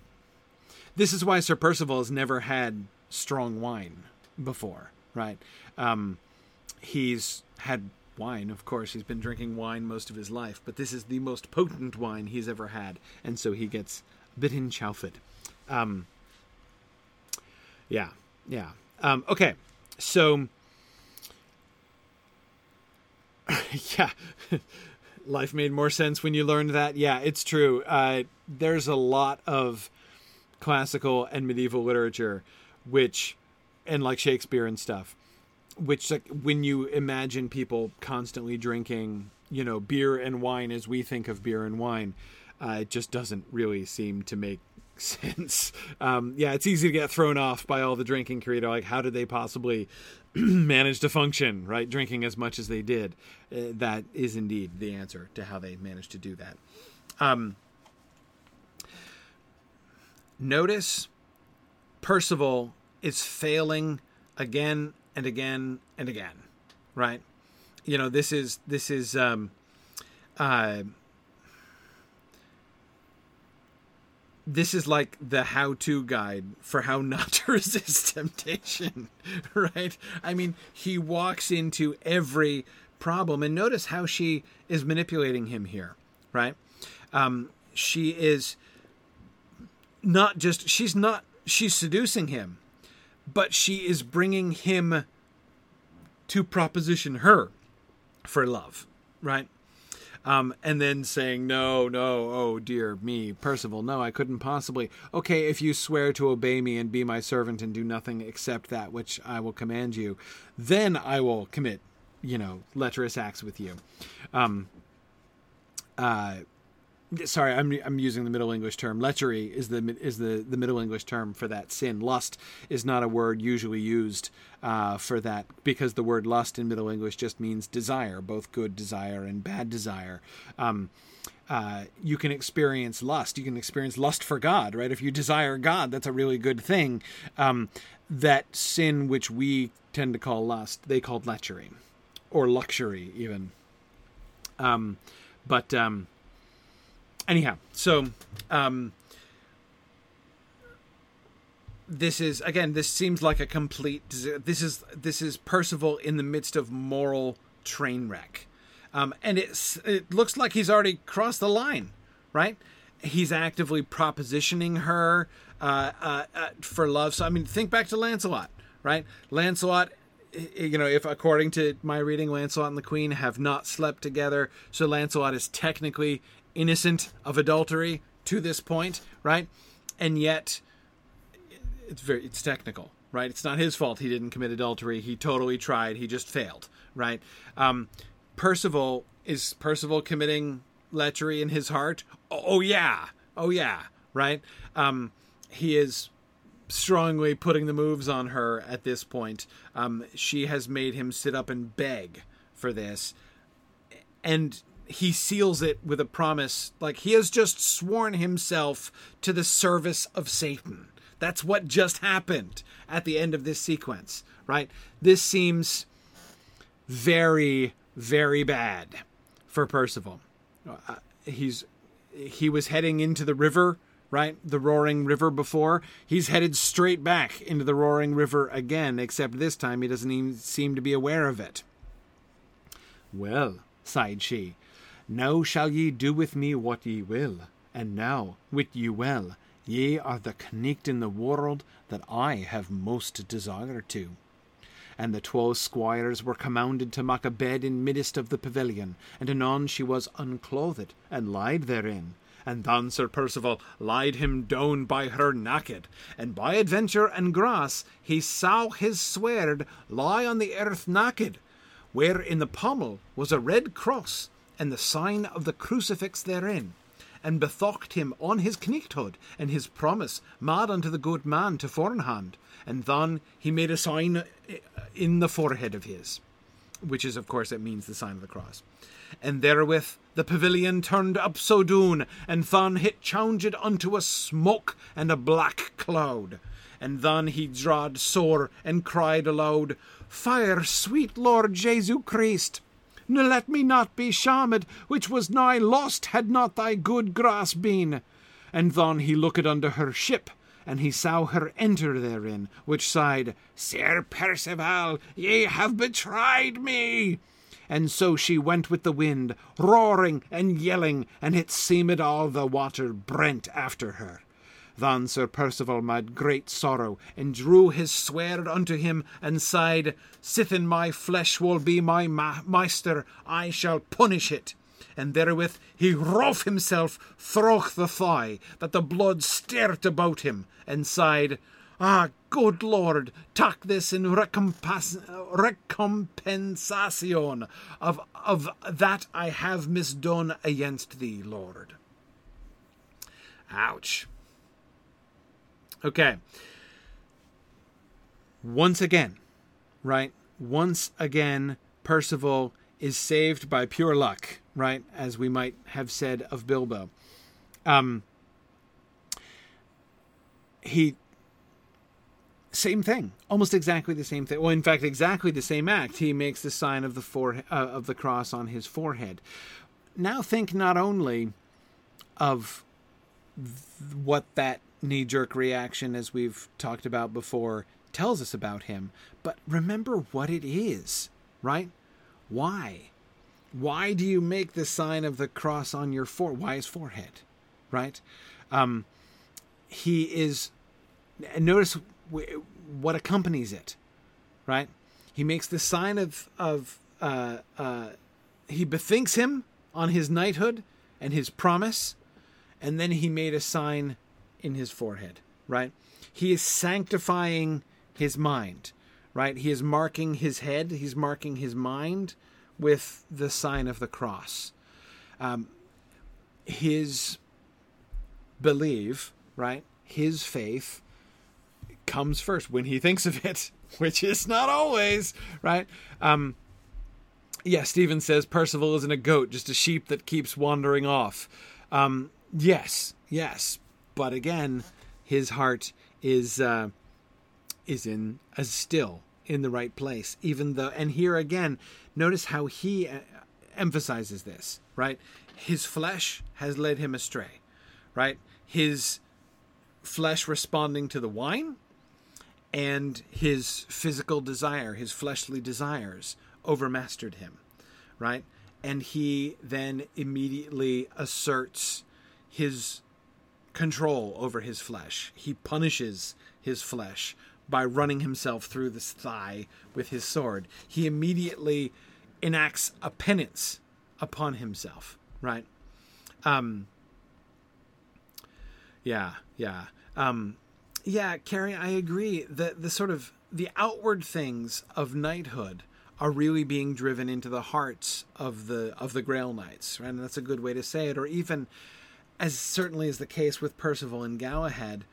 This is why Sir Percival has never had strong wine before, right? Um, he's had wine, of course. He's been drinking wine most of his life, but this is the most potent wine he's ever had, and so he gets a bit in Um, yeah, yeah. Um, okay, so yeah, life made more sense when you learned that. Yeah, it's true. Uh, there's a lot of classical and medieval literature, which, and like Shakespeare and stuff, which like when you imagine people constantly drinking you know beer and wine as we think of beer and wine uh, it just doesn't really seem to make sense. Um, yeah it's easy to get thrown off by all the drinking credo like how did they possibly manage to function right? Drinking as much as they did. Uh, that is indeed the answer to how they managed to do that. Um, notice percival is failing again and again and again, right? You know, this is this is um, uh, this is like the how-to guide for how not to resist temptation, right? I mean, he walks into every problem, and notice how she is manipulating him here, right? Um, she is not just she's not she's seducing him but she is bringing him to proposition her for love, right? Um, and then saying, no, no, oh dear me, Percival, no, I couldn't possibly. Okay, if you swear to obey me and be my servant and do nothing except that which I will command you, then I will commit, you know, lecherous acts with you. Um, uh, sorry, I'm I'm using the Middle English term. Lechery is the is the the Middle English term for that sin. Lust is not a word usually used uh, for that because the word lust in Middle English just means desire, both good desire and bad desire. Um, uh, you can experience lust. You can experience lust for God, right? If you desire God, that's a really good thing. Um, that sin which we tend to call lust, they called lechery or luxury, even. Um, but um, anyhow, so um, this is again. This seems like a complete. This is this is Percival in the midst of moral train wreck, um, and it's it looks like he's already crossed the line, right? He's actively propositioning her uh, uh, uh, for love. So I mean, think back to Lancelot, right? Lancelot you know, if according to my reading, Lancelot and the Queen have not slept together, so Lancelot is technically innocent of adultery to this point, right? And yet, it's very it's technical, right? It's not his fault he didn't commit adultery. He totally tried. He just failed, right? Um, Percival is Percival committing lechery in his heart? Oh, yeah, oh yeah, right? Um, he is strongly putting the moves on her at this point. Um, she has made him sit up and beg for this, and he seals it with a promise like he has just sworn himself to the service of Satan. That's what just happened at the end of this sequence, right? This seems very, very bad for Percival. Uh, he's he was heading into the river, right? The roaring river before. He's headed straight back into the roaring river again, except this time he doesn't even seem to be aware of it. Well, sighed she, now shall ye do with me what ye will, and now, wit ye well, ye are the knight in the world that I have most desire to. And the twelve squires were commanded to mak a bed in midst of the pavilion, and anon she was unclothed, and lied therein. And then Sir Percival lied him down by her naked, and by adventure and grace he saw his sword lie on the earth naked, where in the pommel was a red cross, and the sign of the crucifix therein, and bethought him on his knighthood and his promise mad unto the good man to forehand, and then he made a sign eh, in the forehead of his, which is of course it means the sign of the cross. And therewith the pavilion turned up so doon, and then hit changed unto a smoke and a black cloud. And then he drawed sore and cried aloud, Fire, sweet Lord Jesu Christ! Ne let me not be shamed, which was nigh lost had not thy good grace been. And then he looked under her ship, and he saw her enter therein, which sighed, Sir Percival, ye have betrayed me. And so she went with the wind, roaring and yelling, and it seemed all the water brent after her. Then Sir Percival made great sorrow, and drew his sword unto him, and sighed, Sithen my flesh will be my ma- master, I shall punish it. And therewith he rove himself through the thigh, that the blood stert about him, and sighed, Ah, good Lord, take this in recompas- recompensation of, of that I have misdone against thee, Lord. Ouch. Okay. Once again, right? Once again, Percival is saved by pure luck, right? As we might have said of Bilbo. Um, he same thing, almost exactly the same thing. Well, in fact, exactly the same act. He makes the sign of the fore, uh, of the cross on his forehead. Now think not only of th- what that knee jerk reaction, as we've talked about before, tells us about him. But remember what it is, right? Why? Why do you make the sign of the cross on your fore? Why his forehead, right? Um, he is. Notice what accompanies it, right? He makes the sign of of uh, uh, he bethinks him on his knighthood and his promise, and then he made a sign in his forehead, right? He is sanctifying his mind, right? He is marking his head, he's marking his mind with the sign of the cross. Um, his belief, right? His faith comes first when he thinks of it, which is not always, right? Um, yeah, Stephen says Percival isn't a goat, just a sheep that keeps wandering off. Um, yes, yes, but again, his heart is uh, is in as still in the right place, even though. And here again, notice how he uh, emphasizes this, right? His flesh has led him astray, right? His flesh responding to the wine and his physical desire, his fleshly desires, overmastered him, right? And he then immediately asserts his control over his flesh. He punishes his flesh by running himself through this thigh with his sword. He immediately enacts a penance upon himself, right? Um, yeah, yeah. Um, yeah, Carrie, I agree. The the sort of the outward things of knighthood are really being driven into the hearts of the of the Grail Knights, right? And that's a good way to say it. Or even, as certainly is the case with Percival and Galahad,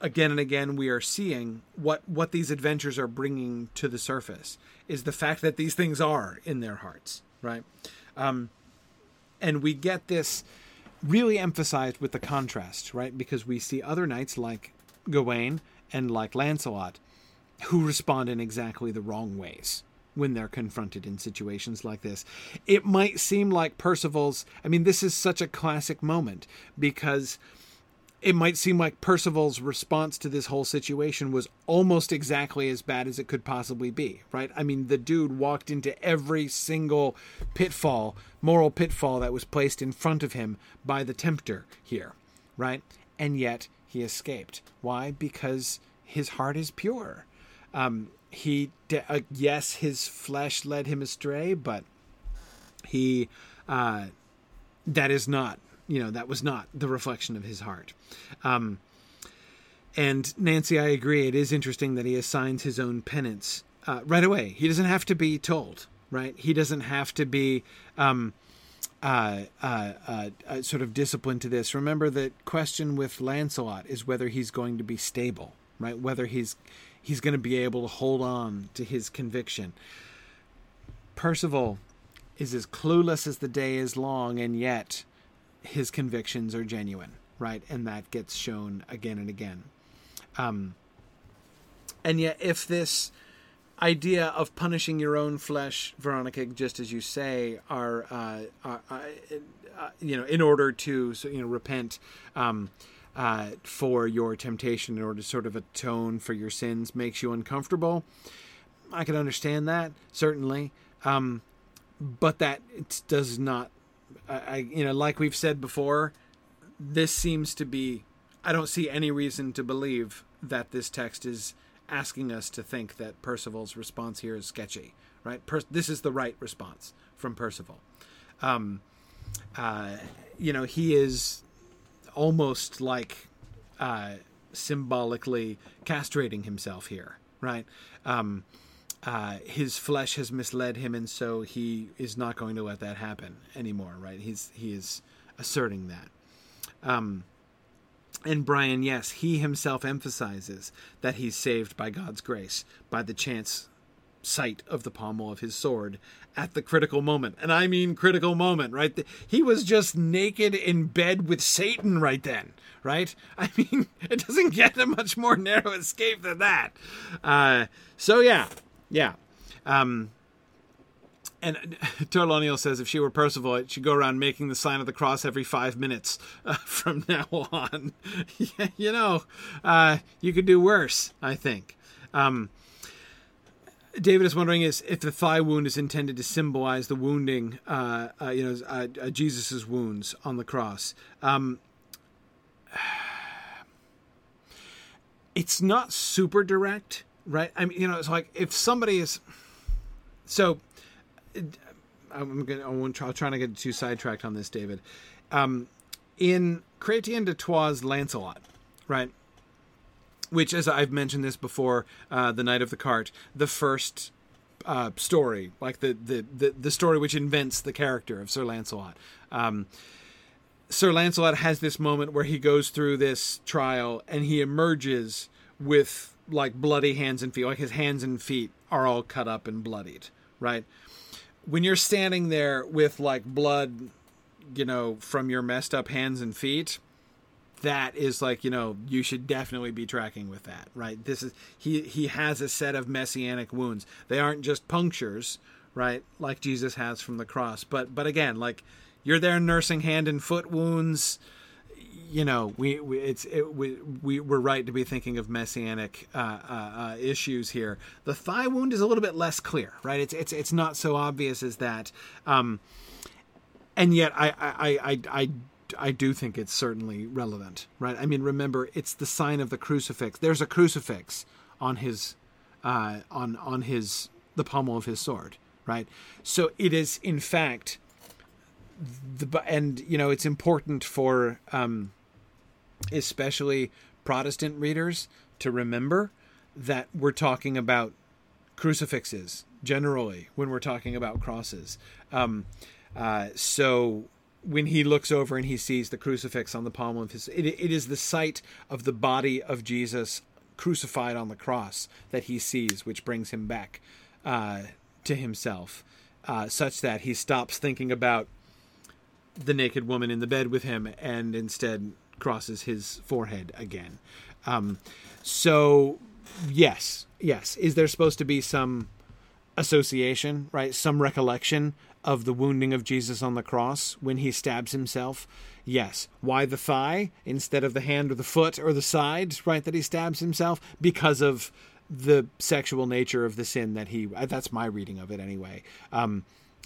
again and again we are seeing what what these adventures are bringing to the surface is the fact that these things are in their hearts, right? Um, and we get this really emphasized with the contrast, right? Because we see other knights like Gawain and like Lancelot who respond in exactly the wrong ways when they're confronted in situations like this. It might seem like Percival's, I mean, this is such a classic moment because it might seem like Percival's response to this whole situation was almost exactly as bad as it could possibly be, right? I mean, the dude walked into every single pitfall, moral pitfall that was placed in front of him by the tempter here, right? And yet he escaped. Why? Because his heart is pure. Um, he, uh, yes, his flesh led him astray, but he, uh, that is not you know that was not the reflection of his heart. Um, and nancy i agree it is interesting that he assigns his own penance uh, right away. He doesn't have to be told right? He doesn't have to be um, uh, uh, uh, uh sort of disciplined to this. Remember the question with lancelot is whether he's going to be stable right? Whether he's he's going to be able to hold on to his conviction percival is as clueless as the day is long and yet his convictions are genuine, right? And that gets shown again and again. Um, and yet, if this idea of punishing your own flesh, Veronica, just as you say, are, uh, are uh, you know, in order to you know repent um, uh, for your temptation, in order to sort of atone for your sins, makes you uncomfortable. I can understand that certainly, um, but that it does not I, you know, like we've said before, this seems to be. I don't see any reason to believe that this text is asking us to think that Percival's response here is sketchy. Right? Per- this is the right response from Percival. Um, uh, you know, he is almost like uh, symbolically castrating himself here, right? Um, uh, his flesh has misled him, and so he is not going to let that happen anymore. Right? He's he is asserting that. Um, and Brian, yes, he himself emphasizes that he's saved by God's grace, by the chance sight of the pommel of his sword at the critical moment. And I mean critical moment, right? He was just naked in bed with Satan right then, right? I mean, it doesn't get a much more narrow escape than that. Uh, so, yeah, yeah. Um, and Total O'Neill says if she were Percival, she'd go around making the sign of the cross every five minutes uh, from now on. you know, uh, you could do worse, I think. Um, David is wondering is if the thigh wound is intended to symbolize the wounding, uh, uh you know, uh, uh, Jesus's wounds on the cross. Um, it's not super direct right? I mean, you know, it's like if somebody is so. I'm gonna. I'm trying to get too sidetracked on this, David. Um, in Chrétien de Troyes' Lancelot, right? Which, as I've mentioned this before, uh, the Knight of the Cart, the first uh, story, like the, the, the the story which invents the character of Sir Lancelot. Um, Sir Lancelot has this moment where he goes through this trial and he emerges with like bloody hands and feet, like his hands and feet are all cut up and bloodied, right? When you're standing there with like blood, you know, from your messed up hands and feet, that is like you know you should definitely be tracking with that right? This is he he has a set of messianic wounds. They aren't just punctures right like jesus has from the cross. But but again like you're there nursing hand and foot wounds. You know we, we it's it, we, we we're right to be thinking of messianic uh, uh, uh, issues here. The thigh wound is a little bit less clear right? It's it's it's not so obvious as that. Um and yet I I I I I do think it's certainly relevant, right? I mean, remember, it's the sign of the crucifix. There's a crucifix on his, uh, on on his the pommel of his sword, right? So it is, in fact, the and you know it's important for um, especially Protestant readers to remember that we're talking about crucifixes generally when we're talking about crosses. Um, uh, so when he looks over and he sees the crucifix on the palm of his it, it is the sight of the body of jesus crucified on the cross that he sees which brings him back uh, to himself uh, such that he stops thinking about the naked woman in the bed with him and instead crosses his forehead again. Um, so yes yes. Is there supposed to be some association right? Some recollection of the wounding of Jesus on the cross when he stabs himself? Yes. Why the thigh instead of the hand or the foot or the side, right, that he stabs himself? Because of the sexual nature of the sin that he uh, that's my reading of it anyway um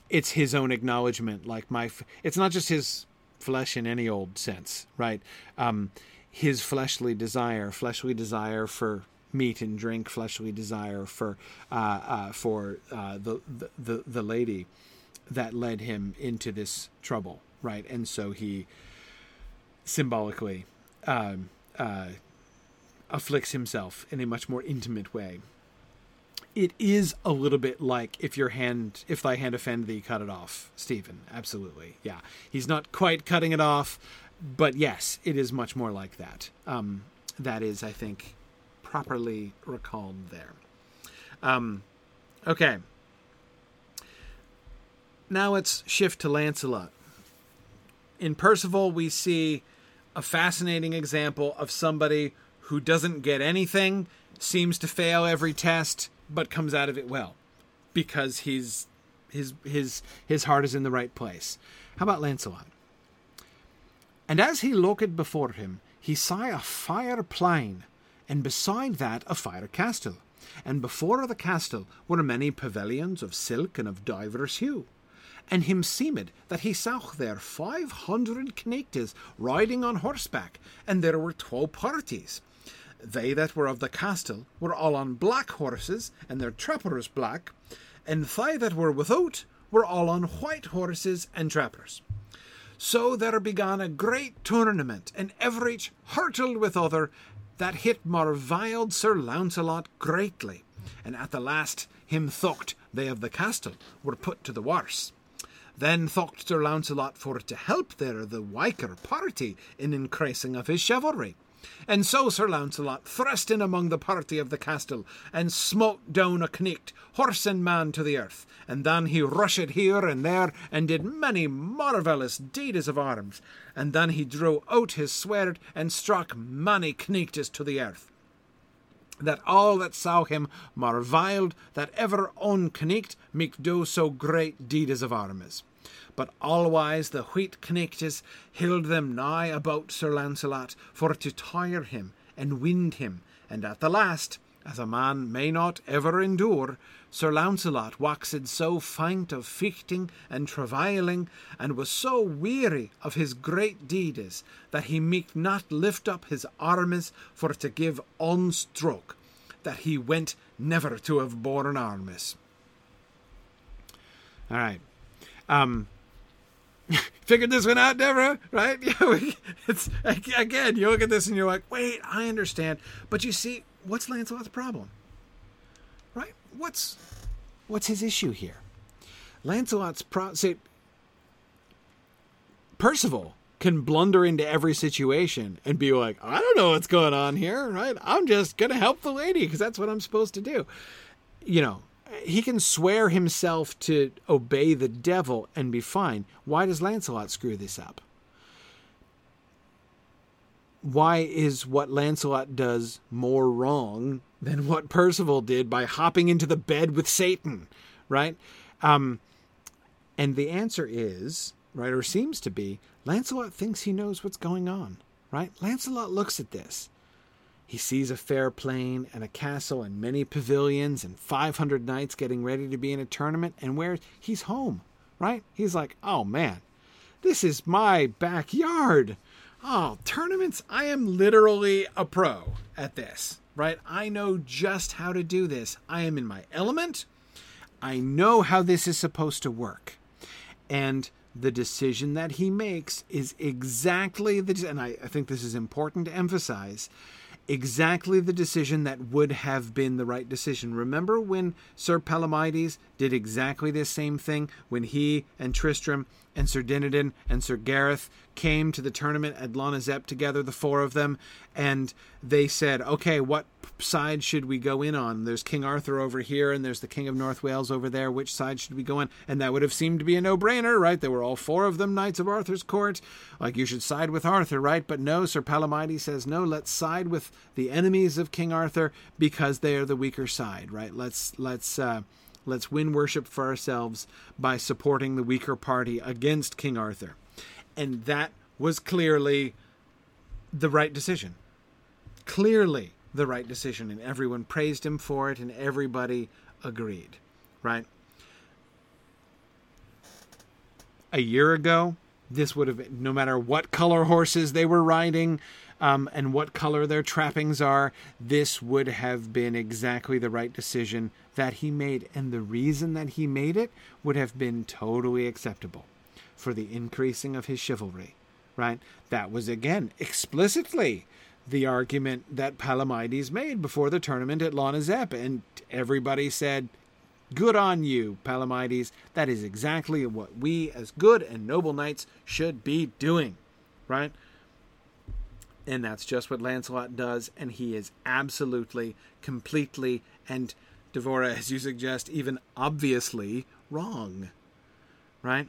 it's his own acknowledgement like my it's not just his flesh in any old sense right um his fleshly desire fleshly desire for meat and drink fleshly desire for uh, uh for uh the, the the lady that led him into this trouble, right? And so he symbolically um, uh, afflicts himself in a much more intimate way. It is a little bit like if your hand, if thy hand offend thee, cut it off, Stephen. Absolutely, yeah. He's not quite cutting it off, but yes, it is much more like that. Um, that is, I think, properly recalled there. Um, okay, now let's shift to Lancelot. In Percival, we see a fascinating example of somebody who doesn't get anything, seems to fail every test, but comes out of it well because he's his his his heart is in the right place. How about Lancelot? And as he looked before him, he saw a fire plain, and beside that a fire castle. And before the castle were many pavilions of silk and of divers hue and him seemed that he saw there five hundred knaghtes riding on horseback, and there were twelve parties. They that were of the castle were all on black horses, and their trappers black, and they that were without were all on white horses and trappers. So there began a great tournament, and everych hurtled with other, that hit marviled Sir Launcelot greatly, and at the last him thocht they of the castle were put to the worse. Then thought Sir Launcelot for to help there the wiker party in increasing of his chivalry. And so Sir Launcelot thrust in among the party of the castle, and smote down a knight, horse and man, to the earth. And then he rushed here and there, and did many marvellous deeds of arms. And then he drew out his sword, and struck many knights to the earth. That all that saw him marvelled that ever on knight might do so great deeds of arms but always the wheat knaghtes held them nigh about Sir Launcelot for to tire him and wind him, and at the last, as a man may not ever endure, Sir Launcelot waxed so faint of fighting and travailing, and was so weary of his great deeds, that he might not lift up his arms for to give on stroke, that he went never to have borne arms. All right. Um, figured this one out, Deborah, right? Yeah, it's again, you look at this and you're like, wait, I understand, but you see, what's Lancelot's problem, right? What's what's his issue here? Lancelot's pro. See, Percival can blunder into every situation and be like, I don't know what's going on here, right? I'm just to help the lady because that's what I'm supposed to do. You know, he can swear himself to obey the devil and be fine. Why does Lancelot screw this up? Why is what Lancelot does more wrong than what Percival did by hopping into the bed with Satan, right? Um, and the answer is, right, or seems to be, Lancelot thinks he knows what's going on, right? Lancelot looks at this he sees a fair plain and a castle and many pavilions and 500 knights getting ready to be in a tournament, and where he's home, right? He's like, oh man, this is my backyard. Oh, tournaments, I am literally a pro at this, right? I know just how to do this. I am in my element. I know how this is supposed to work. And the decision that he makes is exactly the, and I, I think this is important to emphasize exactly the decision that would have been the right decision. Remember when Sir Palomides did exactly the same thing when he and Tristram and Sir Dinadan and Sir Gareth came to the tournament at Lonazep together, the four of them, and they said, okay, what side should we go in on? There's King Arthur over here, and there's the King of North Wales over there. Which side should we go in? And that would have seemed to be a no brainer, right? There were all four of them knights of Arthur's court. Like, you should side with Arthur, right? But no, Sir Palomides says, no, let's side with the enemies of King Arthur because they are the weaker side, right? Let's, let's, uh, Let's win worship for ourselves by supporting the weaker party against King Arthur. And that was clearly the right decision. Clearly the right decision. And everyone praised him for it, and everybody agreed, right? A year ago, this would have, no matter what color horses they were riding, um, and what color their trappings are, this would have been exactly the right decision that he made. And the reason that he made it would have been totally acceptable for the increasing of his chivalry, right? That was, again, explicitly the argument that Palomides made before the tournament at Lonazep. And everybody said, Good on you, Palomides. That is exactly what we, as good and noble knights, should be doing, right? And that's just what Lancelot does, and he is absolutely, completely, and Devora, as you suggest, even obviously wrong. Right?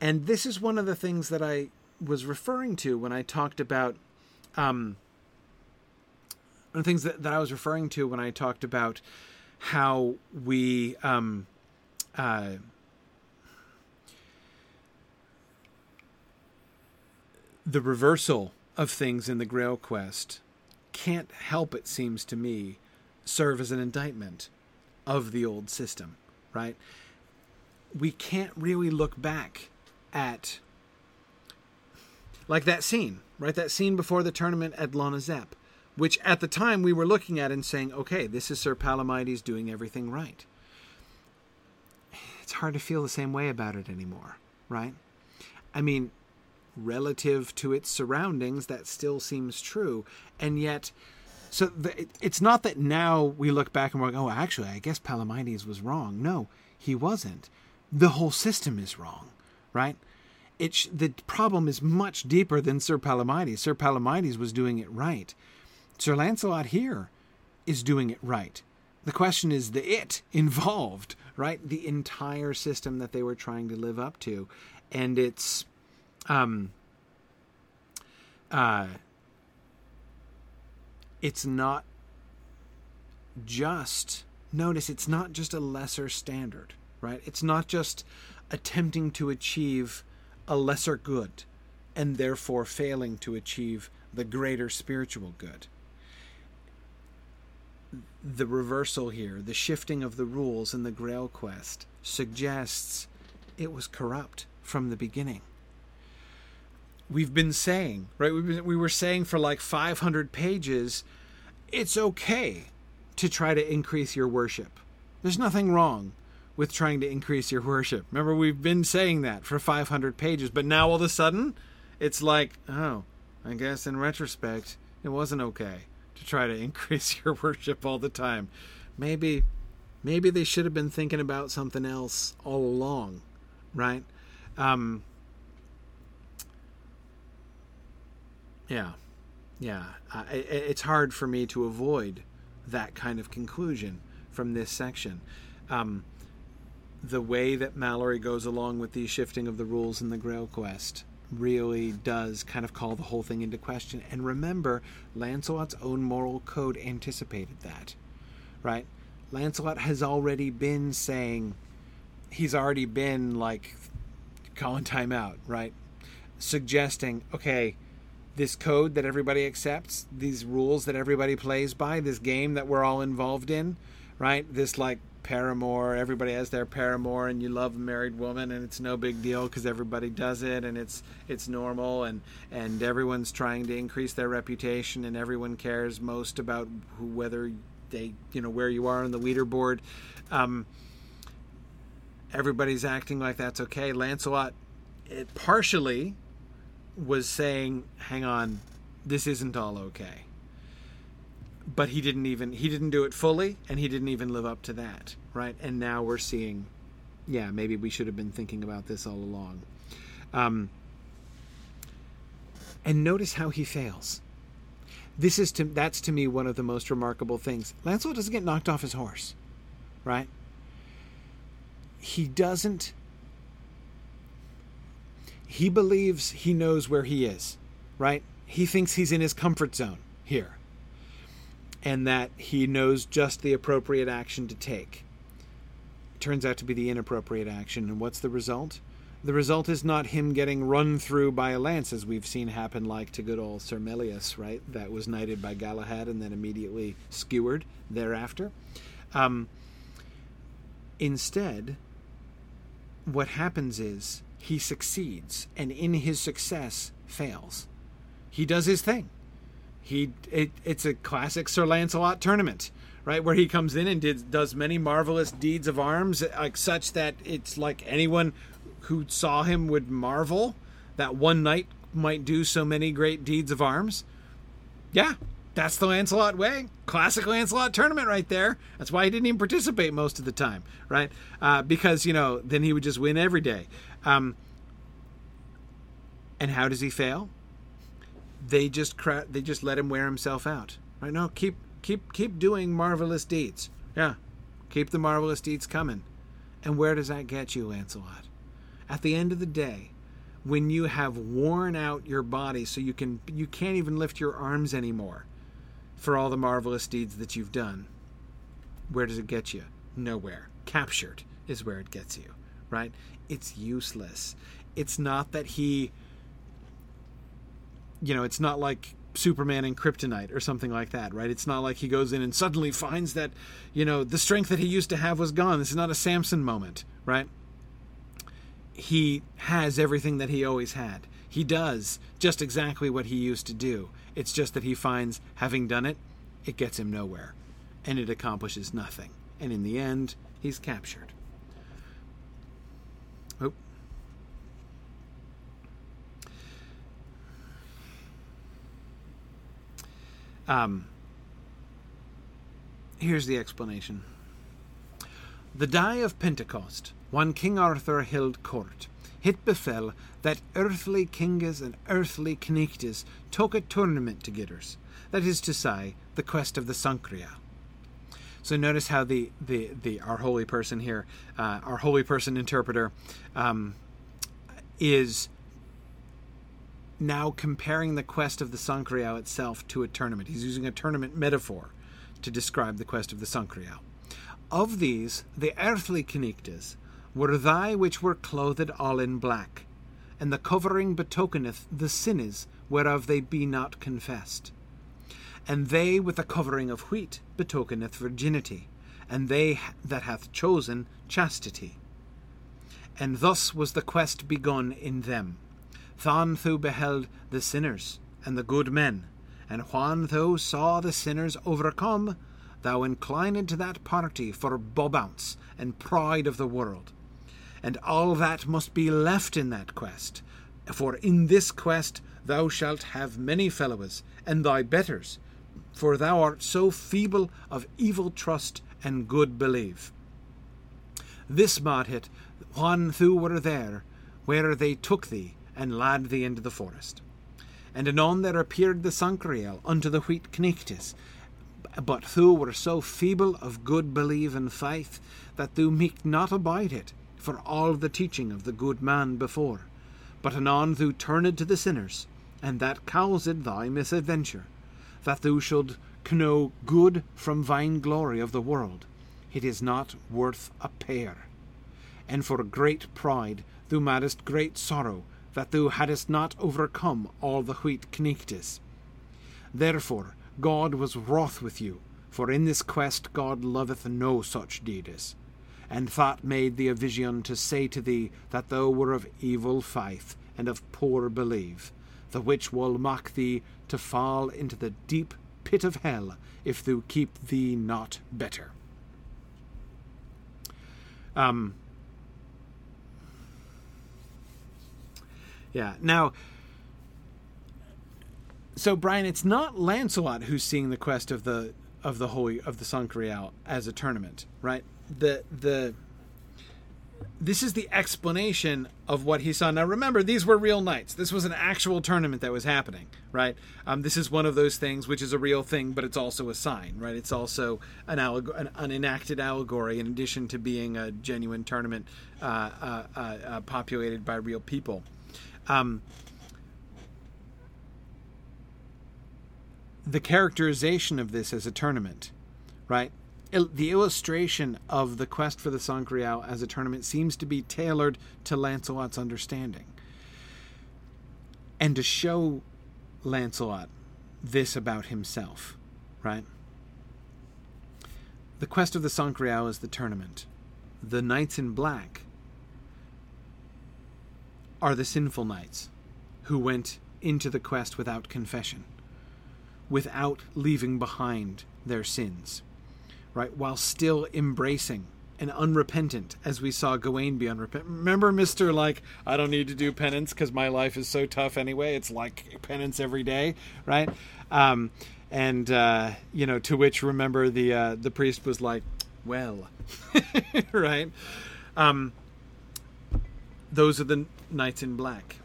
And this is one of the things that I was referring to when I talked about um, one of the things that, that I was referring to when I talked about how we um, uh, the reversal of things in the Grail quest can't help, it seems to me, serve as an indictment of the old system, right? We can't really look back at like that scene, right? That scene before the tournament at Lonazep, which at the time we were looking at and saying, okay, this is Sir Palomides doing everything right. It's hard to feel the same way about it anymore, right? I mean, relative to its surroundings, that still seems true. And yet, so the, it's not that now we look back and we're like, oh, actually, I guess Palomides was wrong. No, he wasn't. The whole system is wrong, right? It sh- the problem is much deeper than Sir Palomides. Sir Palomides was doing it right. Sir Lancelot here is doing it right. The question is the it involved, right? The entire system that they were trying to live up to. And it's um, uh, it's not just notice it's not just a lesser standard right? It's not just attempting to achieve a lesser good and therefore failing to achieve the greater spiritual good. The reversal here the shifting of the rules in the grail quest suggests it was corrupt from the beginning we've been saying, right? We've been, we were saying for like 500 pages, it's okay to try to increase your worship. There's nothing wrong with trying to increase your worship. Remember, we've been saying that for 500 pages, but now all of a sudden, it's like, oh, I guess in retrospect, it wasn't okay to try to increase your worship all the time. Maybe, maybe they should have been thinking about something else all along, right? Um, Yeah, yeah. Uh, it, it's hard for me to avoid that kind of conclusion from this section. Um, the way that Malory goes along with the shifting of the rules in the Grail Quest really does kind of call the whole thing into question. And remember, Lancelot's own moral code anticipated that, right? Lancelot has already been saying, he's already been like calling time out, right? Suggesting, okay, this code that everybody accepts, these rules that everybody plays by, this game that we're all involved in, right? This like paramour, everybody has their paramour, and you love a married woman, and it's no big deal because everybody does it, and it's it's normal, and and everyone's trying to increase their reputation, and everyone cares most about who, whether they you know where you are on the leaderboard. Um, everybody's acting like that's okay. Lancelot, it partially was saying, "Hang on, this isn't all okay." But he didn't even he didn't do it fully, and he didn't even live up to that, right? And now we're seeing, yeah, maybe we should have been thinking about this all along. Um, and notice how he fails. This is to that's to me one of the most remarkable things. Lancelot doesn't get knocked off his horse, right? He doesn't he believes he knows where he is, right? He thinks he's in his comfort zone here and that he knows just the appropriate action to take. It turns out to be the inappropriate action, and what's the result? The result is not him getting run through by a lance, as we've seen happen, like to good old Sir Melias, right? That was knighted by Galahad and then immediately skewered thereafter. Um, instead, what happens is he succeeds, and in his success, fails. He does his thing. He it, it's a classic Sir Lancelot tournament, right, where he comes in and did, does many marvelous deeds of arms, like such that it's like anyone who saw him would marvel that one knight might do so many great deeds of arms. Yeah, that's the Lancelot way. Classic Lancelot tournament right there. That's why he didn't even participate most of the time, right? Uh, because, you know, then he would just win every day. Um, and how does he fail? They just cra- they just let him wear himself out. Right? No, keep keep keep doing marvelous deeds. Yeah, keep the marvelous deeds coming. And where does that get you, Lancelot? At the end of the day, when you have worn out your body so you can you can't even lift your arms anymore for all the marvelous deeds that you've done, where does it get you? Nowhere. Captured is where it gets you, right? It's useless. It's not that he you know, it's not like Superman and Kryptonite or something like that, right? It's not like he goes in and suddenly finds that, you know, the strength that he used to have was gone. This is not a Samson moment, right? He has everything that he always had. He does just exactly what he used to do. It's just that he finds, having done it, it gets him nowhere. And it accomplishes nothing. And in the end, he's captured. Oh. Um, here's the explanation. The day of Pentecost, when King Arthur held court, it befell that earthly kinges and earthly knightes took a tournament together, that is to say, the quest of the Sangreal. So notice how the, the, the our holy person here, uh, our holy person interpreter, um, is now comparing the quest of the Sangreal itself to a tournament. He's using a tournament metaphor to describe the quest of the Sangreal. Of these, the earthly knightes were thy which were clothed all in black, and the covering betokeneth the sins whereof they be not confessed. And they with the covering of wheat betokeneth virginity, and they that hath chosen chastity. And thus was the quest begun in them. Than thou beheld the sinners and the good men, and when thou saw the sinners overcome, thou inclined to that party for bobaunce and pride of the world. And all that must be left in that quest, for in this quest thou shalt have many fellows, and thy betters, for thou art so feeble of evil trust and good belief. This it when thou were there, where they took thee, and led thee into the forest. And anon there appeared the Sangreal unto the wheat knichtes, but thou were so feeble of good belief and faith that thou meeked not abide it for all the teaching of the good man before, but anon thou turned to the sinners, and that caused thy misadventure, that thou should know good from vain glory of the world. It is not worth a pear. And for great pride thou madest great sorrow that thou hadst not overcome all the wheat knichtes. Therefore God was wroth with you, for in this quest God loveth no such deeds. And thought made thee a vision to say to thee that thou were of evil faith and of poor belief, the which will mock thee to fall into the deep pit of hell if thou keep thee not better. Um, yeah. Now, so Brian, it's not Lancelot who's seeing the quest of the of the holy of the Sangreal as a tournament, right? The the this is the explanation of what he saw. Now, remember, these were real knights. This was an actual tournament that was happening, right? Um, this is one of those things which is a real thing, but it's also a sign, right? It's also an, alleg- an, an enacted allegory in addition to being a genuine tournament uh, uh, uh, uh populated by real people. Um, the characterization of this as a tournament, right? the illustration of the quest for the Sangreal as a tournament seems to be tailored to Lancelot's understanding. And to show Lancelot this about himself, right? The quest of the Sangreal is the tournament. The knights in black are the sinful knights who went into the quest without confession, without leaving behind their sins right, while still embracing and unrepentant, as we saw Gawain be unrepentant. Remember, Mister, like I don't need to do penance because my life is so tough anyway. It's like penance every day, right? Um, and uh, you know, to which remember the uh, the priest was like, "Well, right." Um, those are the knights in black,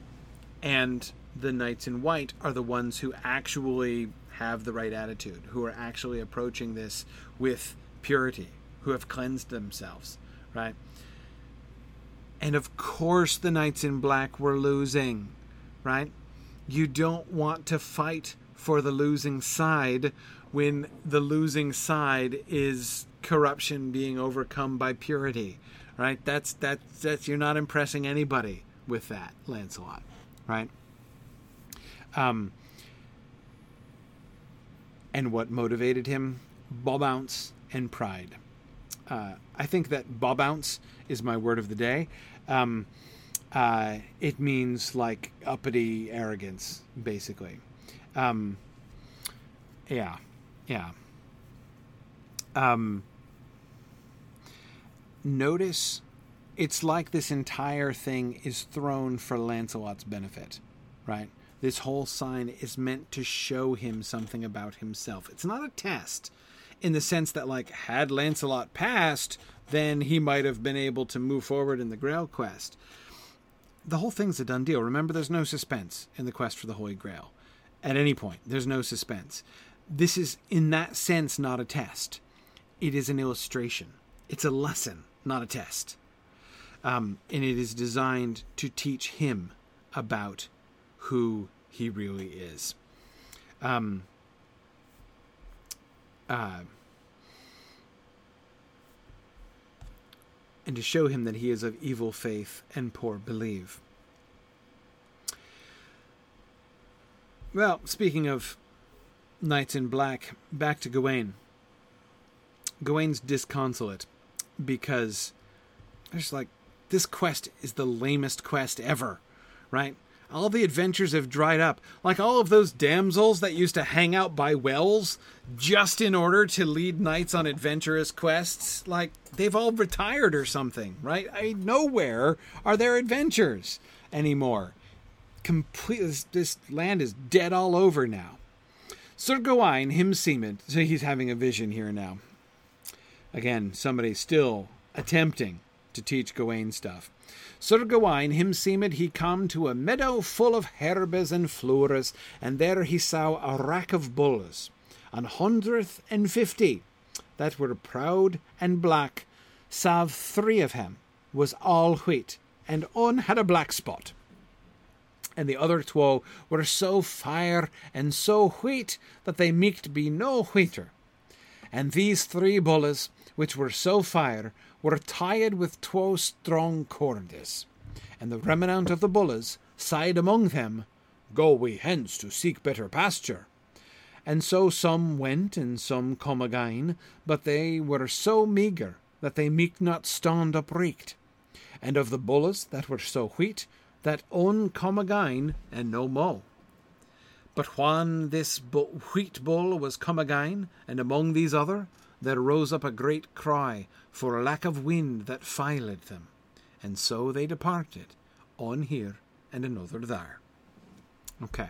and the knights in white are the ones who actually have the right attitude, who are actually approaching this with purity, who have cleansed themselves, right? And of course, the knights in black were losing, right? You don't want to fight for the losing side when the losing side is corruption being overcome by purity, right? That's that's that's you're not impressing anybody with that, Lancelot, right? Um, and what motivated him? Bobaunce and pride. Uh, I think that bobaunce is my word of the day. Um, uh, it means like uppity arrogance, basically. Um, yeah, yeah. Um, notice it's like this entire thing is thrown for Lancelot's benefit, right? This whole sign is meant to show him something about himself. It's not a test in the sense that, like, had Lancelot passed, then he might have been able to move forward in the Grail quest. The whole thing's a done deal. Remember, there's no suspense in the quest for the Holy Grail. At any point, there's no suspense. This is, in that sense, not a test. It is an illustration. It's a lesson, not a test. Um, and it is designed to teach him about who he really is. Um, uh, and to show him that he is of evil faith and poor believe. Well, speaking of knights in black, back to Gawain. Gawain's disconsolate because there's like this quest is the lamest quest ever, right? all the adventures have dried up. Like all of those damsels that used to hang out by wells just in order to lead knights on adventurous quests, like they've all retired or something, right? I nowhere are there adventures anymore. Complete this, this land is dead all over now. Sir Gawain, him seemed, so he's having a vision here now. Again, somebody still attempting to teach Gawain stuff. Sir Gawain him seemed he come to a meadow full of herbes and flowers, and there he saw a rack of bulls, an hundredth and fifty, that were proud and black, save three of them was all wheat, and one had a black spot. And the other twa were so fire and so wheat that they micht be no wheater. And these three bulls, which were so fire, were tied with twa strong cordes. And the remnant of the bulls sighed among them, Go we hence to seek better pasture. And so some went and some come again, but they were so meagre that they micht not stand upright. And of the bulls that were so wheat, that un come again and no mo. But when this wheat bull was come again, and among these other, there rose up a great cry for a lack of wind that filed them, and so they departed, on here and another there. Okay.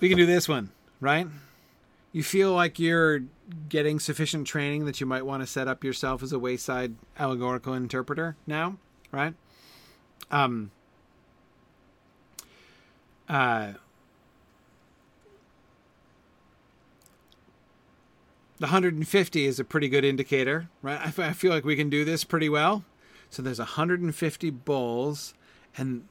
We can do this one, right? You feel like you're getting sufficient training that you might want to set up yourself as a wayside allegorical interpreter now, right? Um, uh, the 150 is a pretty good indicator, right? I, feel like we can do this pretty well. So there's 150 bulls, and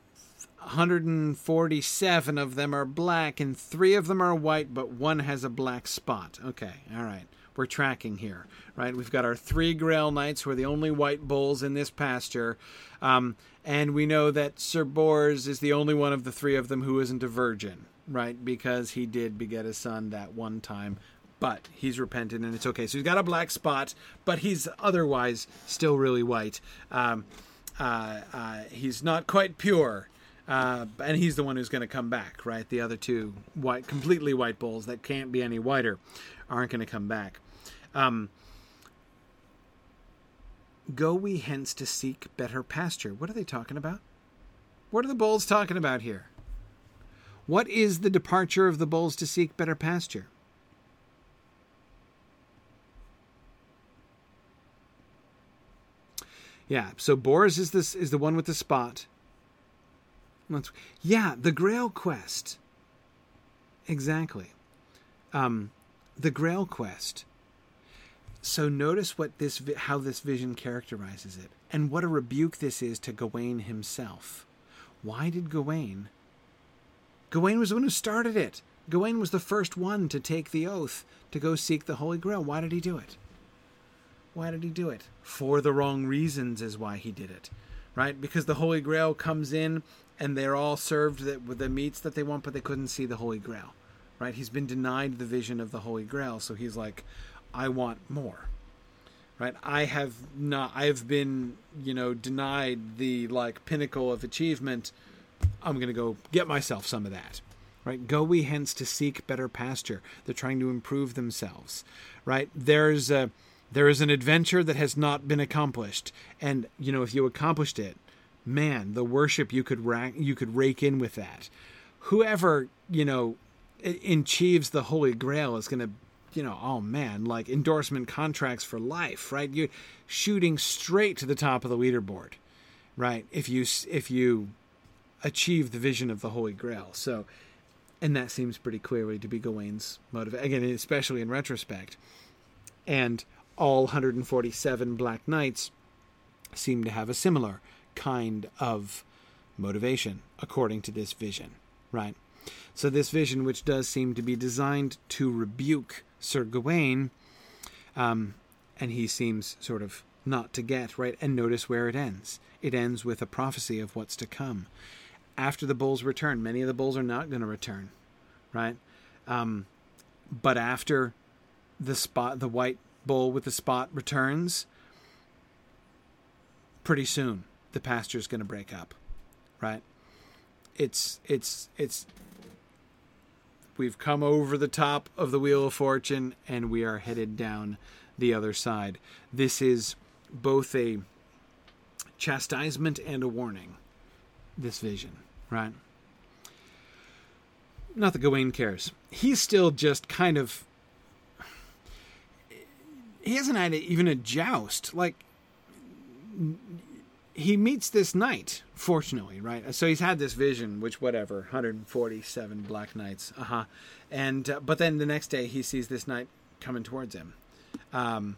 147 of them are black, and three of them are white, but one has a black spot. Okay, all right. We're tracking here, right? We've got our three Grail Knights, who are the only white bulls in this pasture. Um, and we know that Sir Bors is the only one of the three of them who isn't a virgin, right? Because he did beget a son that one time, but he's repentant and it's okay. So he's got a black spot, but he's otherwise still really white. Um, uh, uh, he's not quite pure. Uh, and he's the one who's going to come back, right? The other two white, completely white bulls that can't be any whiter, aren't going to come back. Um, Go we hence to seek better pasture. What are they talking about? What are the bulls talking about here? What is the departure of the bulls to seek better pasture? Yeah, so Bors is this is the one with the spot. Let's, yeah, the Grail quest. Exactly. Um, the Grail quest. So notice what this how this vision characterizes it, and what a rebuke this is to Gawain himself. Why did Gawain? Gawain was the one who started it. Gawain was the first one to take the oath to go seek the Holy Grail. Why did he do it? Why did he do it? For the wrong reasons is why he did it. Right? Because the Holy Grail comes in and they're all served with the meats that they want, but they couldn't see the Holy Grail. Right? He's been denied the vision of the Holy Grail, so he's like, I want more. Right? I have not I have been, you know, denied the like pinnacle of achievement. I'm gonna go get myself some of that. Right? Go we hence to seek better pasture. They're trying to improve themselves. Right? There's a there is an adventure that has not been accomplished. And, you know, if you accomplished it, man, the worship you could rack, you could rake in with that. Whoever, you know, achieves the Holy Grail is going to you know, oh man, like endorsement contracts for life, right? You're shooting straight to the top of the leaderboard, right? If you if you achieve the vision of the Holy Grail, so, and that seems pretty clearly to be Gawain's motive again, especially in retrospect, and all 147 Black Knights seem to have a similar kind of motivation, according to this vision, right? So, this vision, which does seem to be designed to rebuke Sir Gawain, um, and he seems sort of not to get, right? And notice where it ends. It ends with a prophecy of what's to come. After the bulls return, many of the bulls are not going to return, right? Um, but after the spot, the white bull with the spot returns, pretty soon the pasture is going to break up, right? It's it's it's we've come over the top of the wheel of fortune and we are headed down the other side. This is both a chastisement and a warning. This vision, right? Not that Gawain cares. He's still just kind of he hasn't had even a joust. Like he meets this knight, fortunately, right? So he's had this vision, which whatever, 147 black knights, uh huh. And uh, but then the next day he sees this knight coming towards him, um,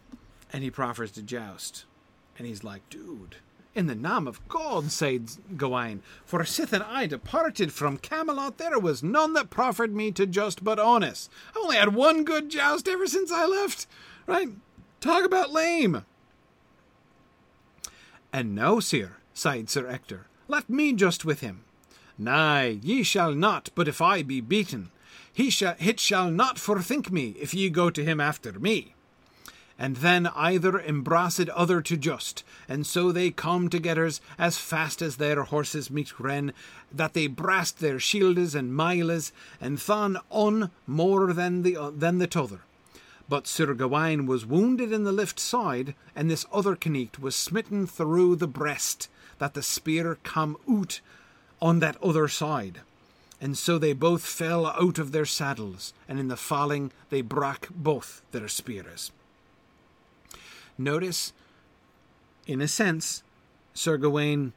and he proffers to joust, and he's like, "Dude, in the name of God," said Gawain, "for sith and I departed from Camelot, there was none that proffered me to just but honest. I only had one good joust ever since I left, right? Talk about lame." And now, sir, sighed Sir Ector, let me just with him. Nay, ye shall not, but if I be beaten. He shall, it shall not forthink me, if ye go to him after me. And then either embraced other to just, and so they come togethers as fast as their horses meet ren, that they brast their shields and miles, and thon on more than the than the t'other. But Sir Gawain was wounded in the left side, and this other knight was smitten through the breast, that the spear come out on that other side. And so they both fell out of their saddles, and in the falling they brak both their spears. Notice, in a sense, Sir Gawain,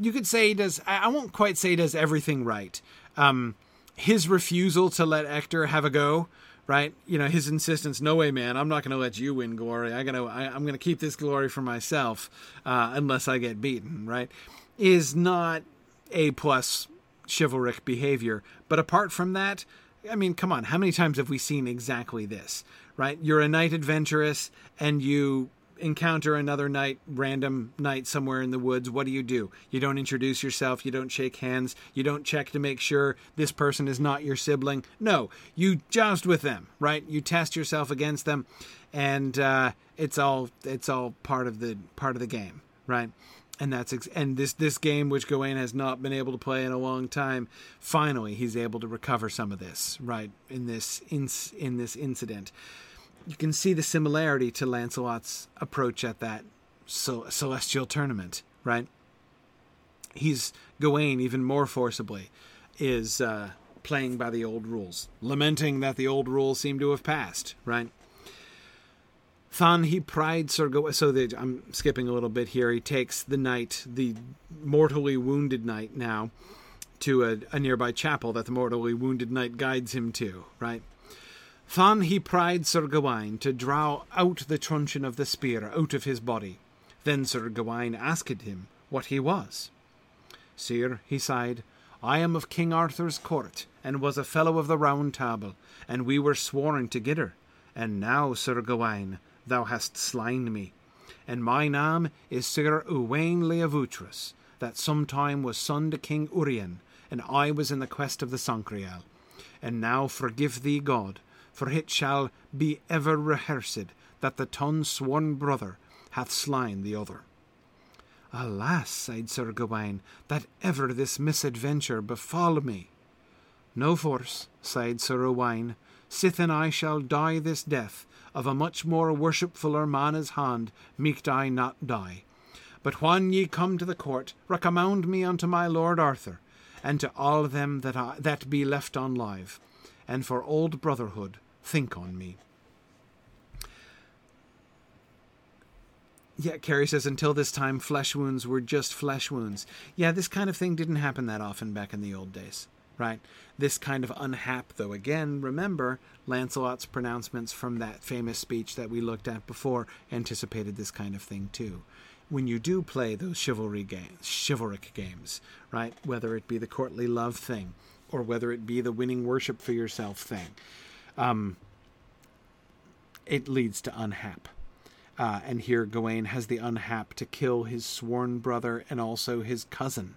you could say he does, I won't quite say he does everything right. Um, his refusal to let Ector have a go right? You know, his insistence, no way, man, I'm not going to let you win glory. I gotta, I, am going to keep this glory for myself uh, unless I get beaten, right? Is not a plus chivalric behavior. But apart from that, I mean, come on, how many times have we seen exactly this, right? You're a knight adventurous and you encounter another knight, random knight somewhere in the woods, what do you do? You don't introduce yourself, you don't shake hands, you don't check to make sure this person is not your sibling. No, you joust with them, right? You test yourself against them, and uh, it's all it's all part of the part of the game, right? And that's ex- and this this game which Gawain has not been able to play in a long time. Finally, he's able to recover some of this, right? In this in, in this incident you can see the similarity to Lancelot's approach at that celestial tournament, right? He's Gawain even more forcibly is uh, playing by the old rules, lamenting that the old rules seem to have passed, right? Than he pried Sir Gawain. So I'm skipping a little bit here. He takes the knight, the mortally wounded knight, now to a, a nearby chapel that the mortally wounded knight guides him to, right? Than he pried Sir Gawain to draw out the truncheon of the spear out of his body. Then Sir Gawain asked him what he was. Sir, he sighed, I am of King Arthur's court, and was a fellow of the Round Table, and we were sworn together. And now, Sir Gawain, thou hast slain me. And my name is Sir Uwaine les Avoutres, that sometime was son to King Urien, and I was in the quest of the Sangreal. And now forgive thee God, for it shall be ever rehearsed that the ton sworn brother hath slain the other. Alas, sighed Sir Gawain, that ever this misadventure befall me. No force, sighed Sir Owain, sith and I shall die this death, of a much more worshipfuller man's hand meeked I not die. But when ye come to the court, recommend me unto my lord Arthur, and to all them that, I, that be left on live, and for old brotherhood think on me. Yeah, Carrie says, until this time, flesh wounds were just flesh wounds. Yeah, this kind of thing didn't happen that often back in the old days, right? This kind of unhap, though, again, remember, Lancelot's pronouncements from that famous speech that we looked at before anticipated this kind of thing, too. When you do play those chivalry games, chivalric games, right? Whether it be the courtly love thing, or whether it be the winning worship for yourself thing, um, it leads to unhap. Uh, and here Gawain has the unhap to kill his sworn brother and also his cousin,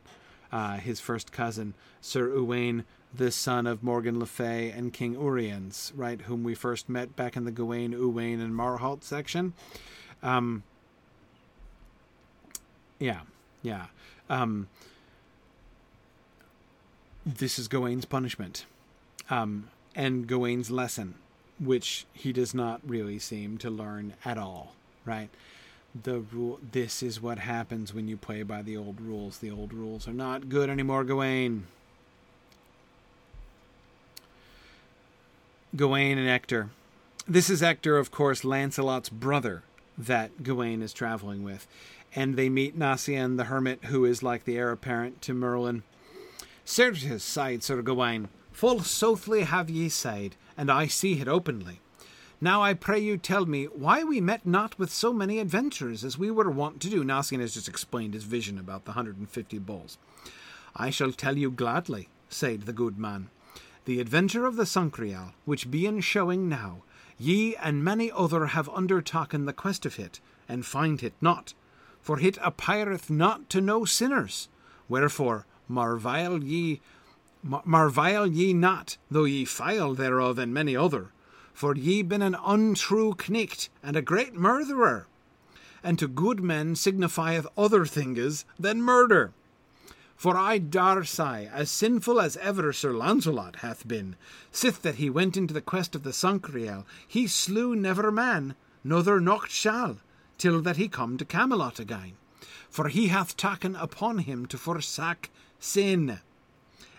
uh, his first cousin, Sir Uwaine, the son of Morgan Le Fay and King Uriens, right, whom we first met back in the Gawain, Uwaine, and Marhault section. Um, yeah, yeah. Um, this is Gawain's punishment. Um, and Gawain's lesson, which he does not really seem to learn at all, right? The rule this is what happens when you play by the old rules. The old rules are not good anymore, Gawain. Gawain and Ector this is Ector, of course, Lancelot's brother that Gawain is traveling with. And they meet Nacien the hermit, who is like the heir apparent to Merlin. Certes, sighed Sir Gawain, full soothly have ye said, and I see it openly. Now I pray you tell me why we met not with so many adventures as we were wont to do. Nacien has just explained his vision about the hundred and fifty bulls. I shall tell you gladly, said the good man. The adventure of the Sangreal, which be in showing now, ye and many other have undertaken the quest of it, and find it not. For it appeareth not to no sinners. Wherefore marvile ye marvile ye not, though ye fail thereof and many other, for ye been an untrue knicht and a great murderer, and to good men signifieth other things than murder. For I dar say, as sinful as ever Sir Launcelot hath been, sith that he went into the quest of the Sangreal, he slew never man, nother nocht shall, till that he come to Camelot again. For he hath taken upon him to forsake sin.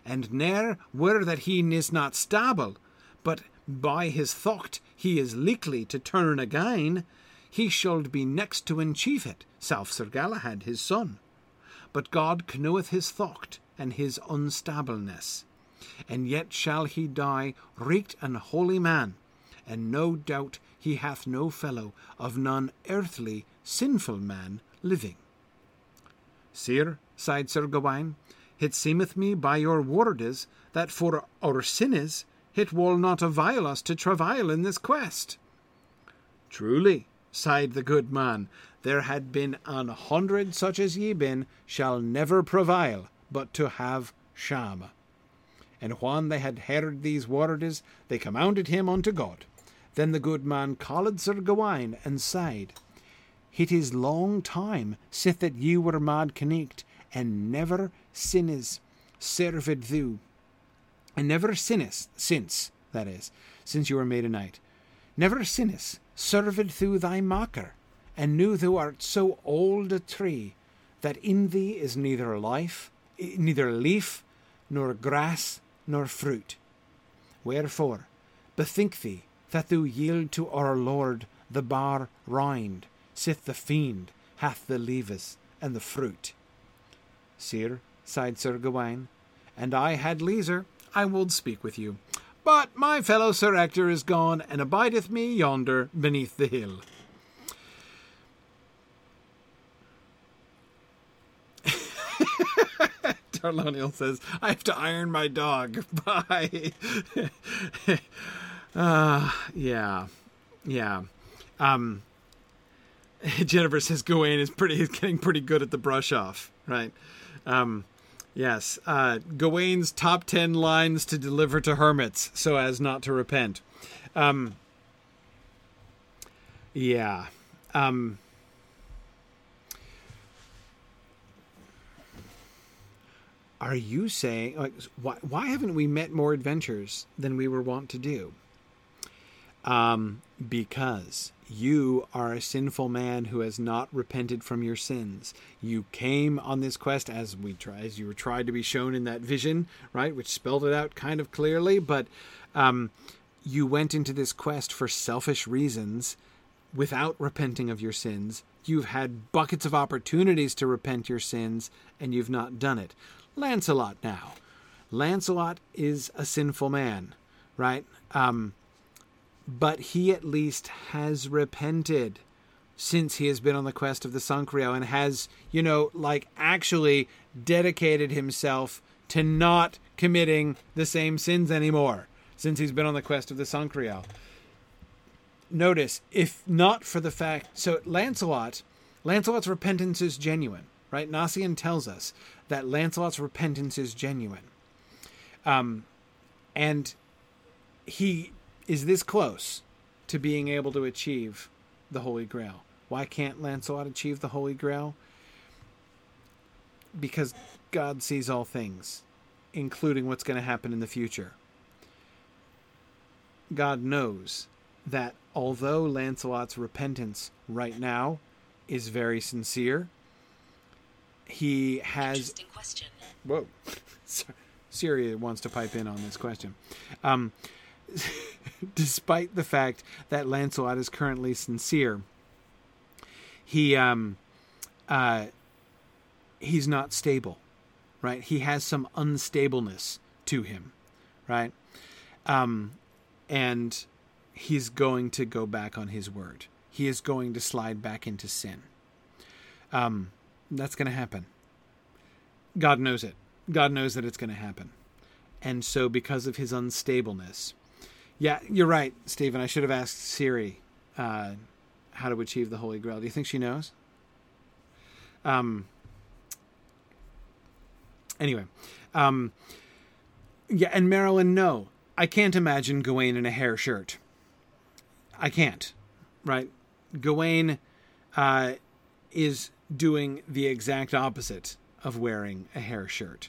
And ne'er were that he is not stable, but by his thocht he is likely to turn again, he should be next to enchief it, self Sir Galahad his son but God knoweth his thought and his unstableness. And yet shall he die reeked an holy man, and no doubt he hath no fellow of none earthly sinful man living. Sir, sighed Sir Gawain, it seemeth me by your wordes that for our sinnes it will not avail us to travail in this quest. Truly, sighed the good man, there had been an hundred such as ye been, shall never prevail, but to have sham. And when they had heard these wordes, they commanded him unto God. Then the good man called Sir Gawaine and said, It is long time sith that ye were mad connect, and never sinnes served thou, and never sinnes since, that is, since you were made a knight, never sinnes served thou thy maker, and knew thou art so old a tree that in thee is neither life, neither leaf, nor grass, nor fruit. Wherefore, bethink thee that thou yield to our Lord the bar rind, sith the fiend hath the leaves and the fruit. Sir, sighed Sir Gawain, and I had leisure, I would speak with you. But my fellow Sir Ector is gone, and abideth me yonder beneath the hill. Tarloniel says, I have to iron my dog. Bye. uh, yeah. Yeah. Um, Jennifer says Gawain is pretty is getting pretty good at the brush off, right? Um, yes. Uh, Gawain's top ten lines to deliver to hermits so as not to repent. Um, yeah. Um, are you saying like why why haven't we met more adventures than we were wont to do? Um, because you are a sinful man who has not repented from your sins. You came on this quest as we try, as you were tried to be shown in that vision, right, which spelled it out kind of clearly. But um, you went into this quest for selfish reasons, without repenting of your sins. You've had buckets of opportunities to repent your sins, and you've not done it. Lancelot now. Lancelot is a sinful man, right? Um, but he at least has repented since he has been on the quest of the Sangreal and has, you know, like actually dedicated himself to not committing the same sins anymore since he's been on the quest of the Sangreal. Notice, if not for the fact, so Lancelot, Lancelot's repentance is genuine right? Nacien tells us that Lancelot's repentance is genuine. Um, and he is this close to being able to achieve the Holy Grail. Why can't Lancelot achieve the Holy Grail? Because God sees all things, including what's going to happen in the future. God knows that although Lancelot's repentance right now is very sincere, he has. Interesting question. Whoa. Siri wants to pipe in on this question. Um, despite the fact that Lancelot is currently sincere, he um, uh, he's not stable, right? He has some unstableness to him, right? Um, and he's going to go back on his word. He is going to slide back into sin. Um, that's going to happen. God knows it. God knows that it's going to happen. And so, because of his unstableness, yeah, you're right, Stephen. I should have asked Siri uh, how to achieve the Holy Grail. Do you think she knows? Um. Anyway, um, yeah, and Marilyn, no, I can't imagine Gawain in a hair shirt. I can't, right? Gawain uh, is doing the exact opposite of wearing a hair shirt.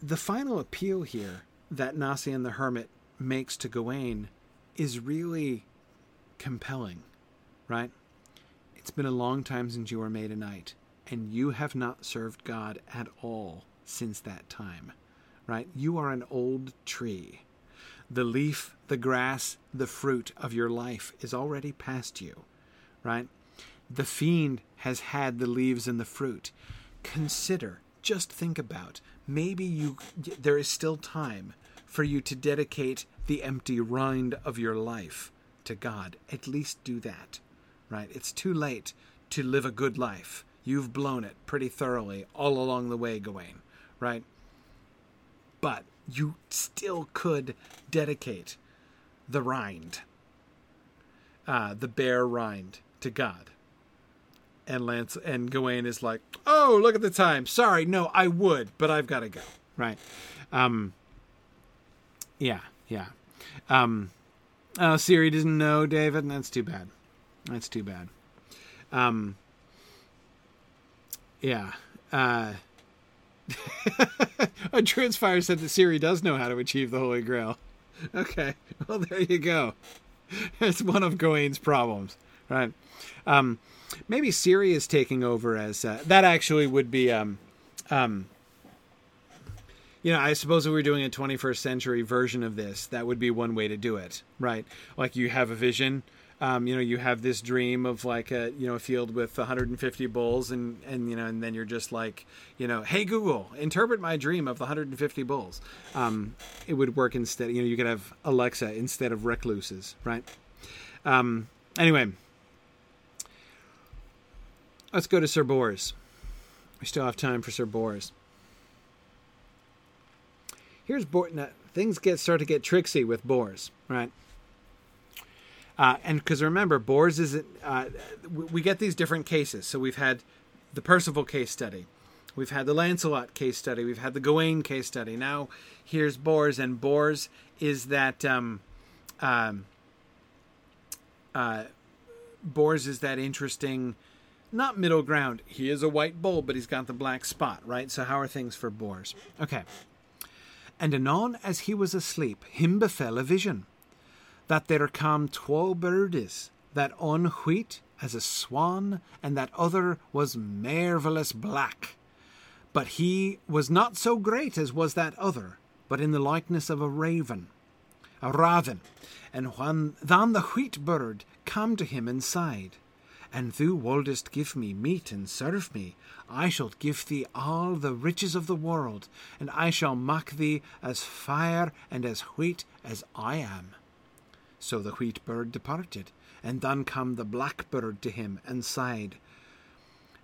The final appeal here that Nacien the Hermit makes to Gawain is really compelling, right? It's been a long time since you were made a knight, and you have not served God at all since that time, right? You are an old tree. The leaf, the grass, the fruit of your life is already past you, right? The fiend has had the leaves and the fruit. Consider, just think about, maybe you there is still time for you to dedicate the empty rind of your life to God. At least do that, right? It's too late to live a good life. You've blown it pretty thoroughly all along the way, Gawain, right? But you still could dedicate the rind, uh, the bare rind, to God. And Lance and Gawain is like, "Oh, look at the time. Sorry, no, I would, but I've got to go." Right? Um, yeah, yeah. Um, oh, Siri doesn't know, David. That's too bad. That's too bad. Um, yeah. Uh, a Transfire said that Siri does know how to achieve the Holy Grail. Okay, well there you go. It's one of Gawain's problems, right? Um, maybe Siri is taking over as uh, that. Actually, would be um, um, you know, I suppose if we were doing a 21st century version of this, that would be one way to do it, right? Like you have a vision, um, you know, you have this dream of like a you know a field with 150 bulls, and and you know, and then you're just like, you know, hey Google, interpret my dream of the 150 bulls. Um, it would work instead. You know, you could have Alexa instead of recluses, right? Um, anyway, let's go to Sir Bors. We still have time for Sir Bors here's Bor. Now, things get start to get tricksy with Bors, right? Uh, and because remember, Bors isn't. Uh, we get these different cases. So we've had the Percival case study, we've had the Lancelot case study, we've had the Gawain case study. Now here's Bors, and Bors is that. Um, um, uh, Bors is that interesting, not middle ground. He is a white bull, but he's got the black spot, right? So how are things for Bors? Okay. And anon as he was asleep, him befell a vision, that there came twa birdies, that on wheat as a swan, and that other was marvellous black. But he was not so great as was that other, but in the likeness of a raven, a raven. And when then the wheat bird came to him and sighed, and thou wouldest give me meat and serve me, I shall give thee all the riches of the world, and I shall make thee as fire and as wheat as I am. So the wheat bird departed, and then came the black bird to him and sighed,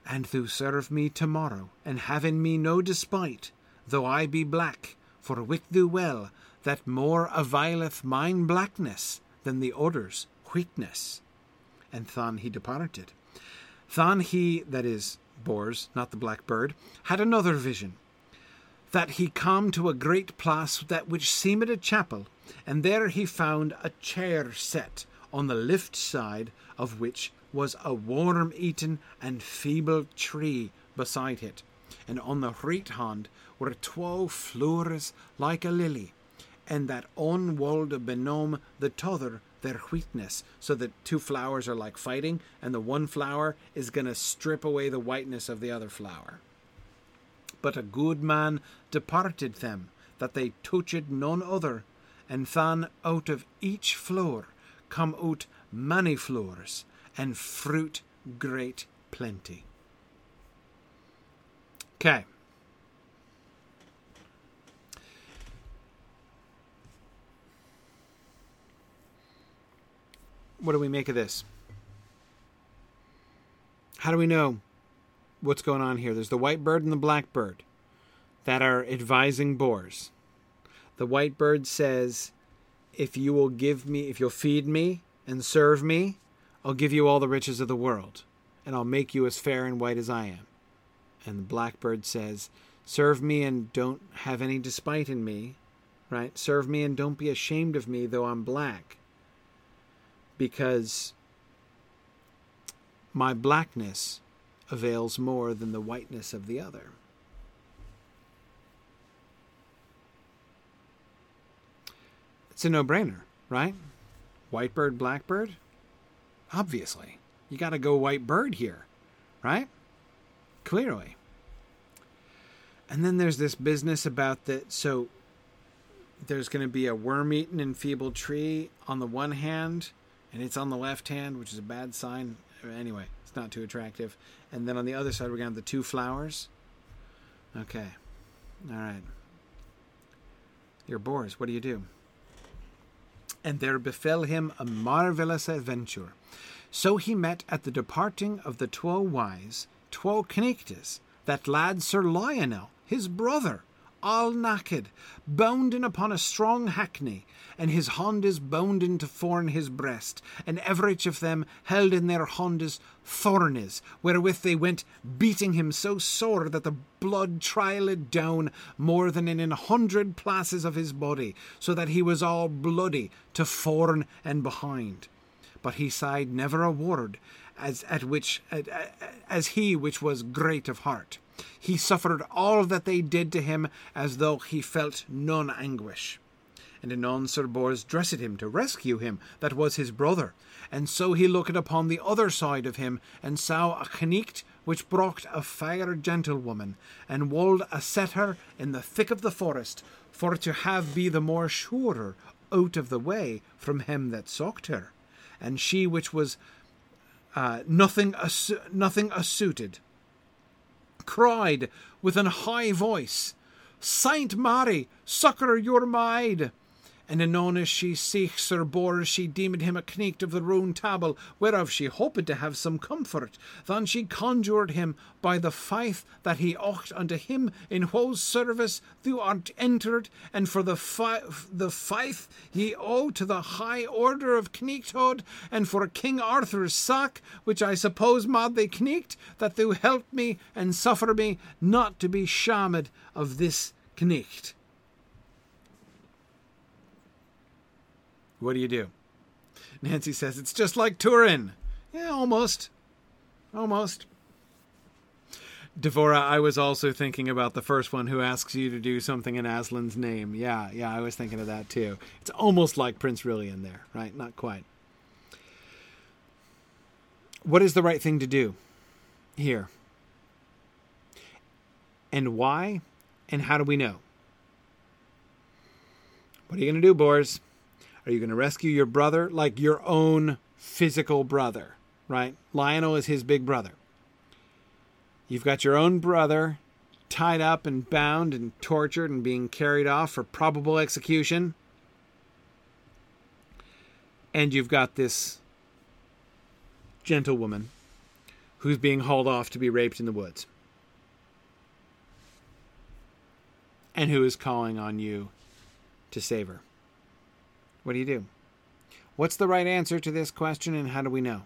And thou serve me tomorrow, and have in me no despite, though I be black, for wit thou well that more availeth mine blackness than the other's wheatness and Than he departed. Than he, that is, Bors, not the black bird, had another vision, that he come to a great place that which seemed a chapel, and there he found a chair set, on the left side of which was a worm eaten and feeble tree beside it, and on the right hand were twa flowers like a lily, and that on wolde benome the t'other their wheatness so that two flowers are like fighting and the one flower is going to strip away the whiteness of the other flower but a good man departed them that they touched none other and then out of each floor come out many floors, and fruit great plenty. Okay. What do we make of this? How do we know what's going on here? There's the white bird and the black bird that are advising Bors. The white bird says, If you will give me, if you'll feed me and serve me, I'll give you all the riches of the world, and I'll make you as fair and white as I am. And the blackbird says, Serve me and don't have any despite in me, right? Serve me and don't be ashamed of me, though I'm black. Because my blackness avails more than the whiteness of the other. It's a no brainer, right? White bird, black bird? Obviously. You got to go white bird here, right? Clearly. And then there's this business about that. So there's going to be a worm eaten enfeebled tree on the one hand, and it's on the left hand, which is a bad sign. Anyway, it's not too attractive. And then on the other side, we're going to have the two flowers. Okay. All right. You're Bors. What do you do? And there befell him a marvellous adventure. So he met at the departing of the twa wise, twa knightes, that lad Sir Lionel, his brother, all naked, bounden upon a strong hackney, and his hondes bounden to forn his breast, and everych of them held in their hondes thornes, wherewith they went beating him so sore that the blood trailed down more than in an hundred places of his body, so that he was all bloody to forn and behind but he sighed never a word, as at which as he which was great of heart. He suffered all that they did to him as though he felt none anguish. And anon Sir Bors dressed him to rescue him that was his brother, and so he looked upon the other side of him, and saw a knecht which brought a fair gentlewoman, and wold a set her in the thick of the forest, for to have be the more surer out of the way from him that sought her and she which was uh, nothing assu- nothing assuited, cried with an high voice, Saint Mary, succour your maid! And anon as she seek Sir Bors she deemed him a knecht of the Round Table, whereof she hoped to have some comfort. Then she conjured him by the faith that he ought unto him in whose service thou art entered, and for the, fi- the faith ye owe to the high order of knechthood, and for King Arthur's sack, which I suppose mod they knecht, that thou help me and suffer me not to be shamed of this knecht. What do you do? Nancy says, It's just like Turin. Yeah, almost. Almost. Devora, I was also thinking about the first one who asks you to do something in Aslan's name. Yeah, yeah, I was thinking of that too. It's almost like Prince Rilian there, right? Not quite. What is the right thing to do here? And why? And how do we know? What are you going to do, Bors? Are you going to rescue your brother like your own physical brother, right? Lionel is his big brother. You've got your own brother tied up and bound and tortured and being carried off for probable execution. And you've got this gentlewoman who's being hauled off to be raped in the woods. And who is calling on you to save her. What do you do? What's the right answer to this question, and how do we know?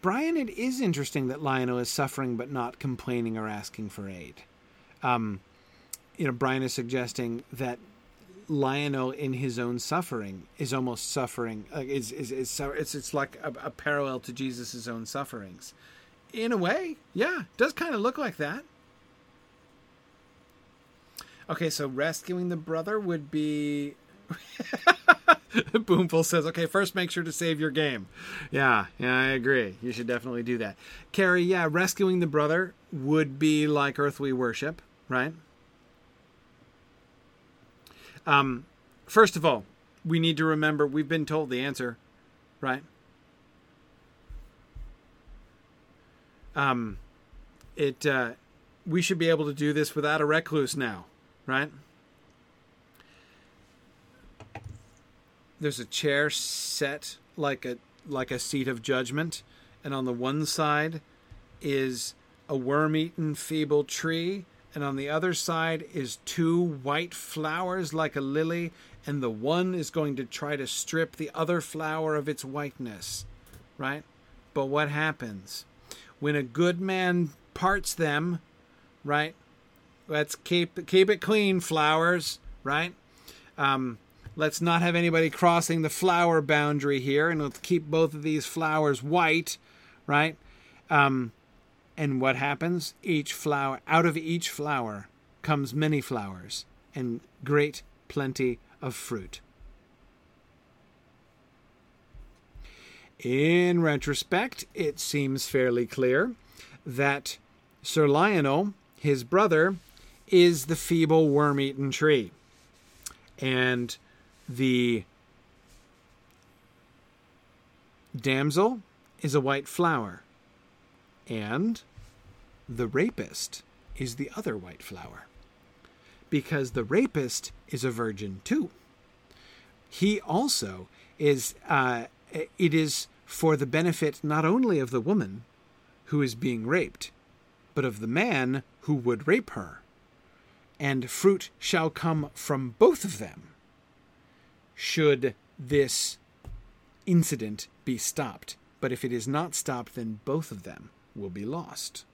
Brian, it is interesting that Lionel is suffering but not complaining or asking for aid. Um, you know, Brian is suggesting that Lionel, in his own suffering, is almost suffering. Uh, is, is, is it's it's like a, a parallel to Jesus' own sufferings. In a way, yeah, does kind of look like that. Okay, so rescuing the brother would be. Boomful says, okay, first make sure to save your game. Yeah, yeah, I agree. You should definitely do that. Carrie, yeah, rescuing the brother would be like earthly worship, right? Um, first of all, we need to remember we've been told the answer, right? Um, it uh, we should be able to do this without a recluse now, right? There's a chair set like a like a seat of judgment, and on the one side is a worm-eaten feeble tree, and on the other side is two white flowers like a lily, and the one is going to try to strip the other flower of its whiteness, right? But what happens? When a good man parts them, right? Let's keep keep it clean, flowers, right? Um, let's not have anybody crossing the flower boundary here, and let's keep both of these flowers white, right? Um, and what happens? Each flower, out of each flower, comes many flowers and great plenty of fruit. In retrospect, it seems fairly clear that Sir Lionel, his brother, is the feeble worm eaten tree. And the damsel is a white flower. And the rapist is the other white flower. Because the rapist is a virgin too. He also is, uh, it is for the benefit not only of the woman who is being raped, but of the man who would rape her. And fruit shall come from both of them, should this incident be stopped. But if it is not stopped, then both of them will be lost.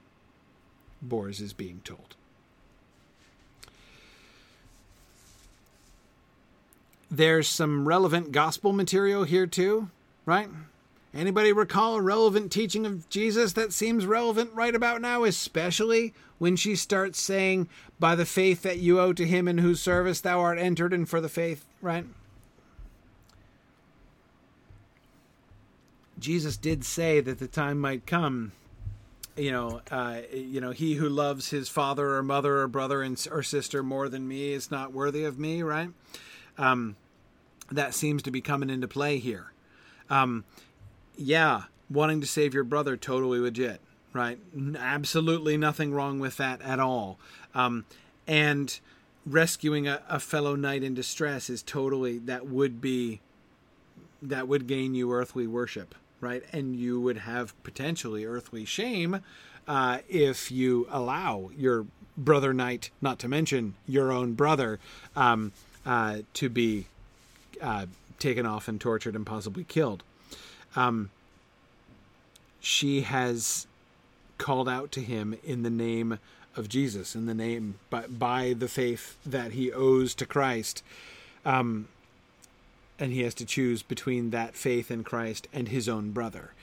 Bors is being told. There's some relevant gospel material here too, right? Anybody recall a relevant teaching of Jesus that seems relevant right about now, especially when she starts saying, By the faith that you owe to him in whose service thou art entered, and for the faith, right? Jesus did say that the time might come you know, uh, you know, he who loves his father or mother or brother and, or sister more than me is not worthy of me, right? Um, that seems to be coming into play here. Um, yeah, wanting to save your brother, totally legit, right? Absolutely nothing wrong with that at all. Um, and rescuing a, a fellow knight in distress is totally that would be that would gain you earthly worship right? And you would have potentially earthly shame uh, if you allow your brother knight, not to mention your own brother, um, uh, to be uh, taken off and tortured and possibly killed. Um, she has called out to him in the name of Jesus, in the name by, by the faith that he owes to Christ. Um, and he has to choose between that faith in Christ and his own brother.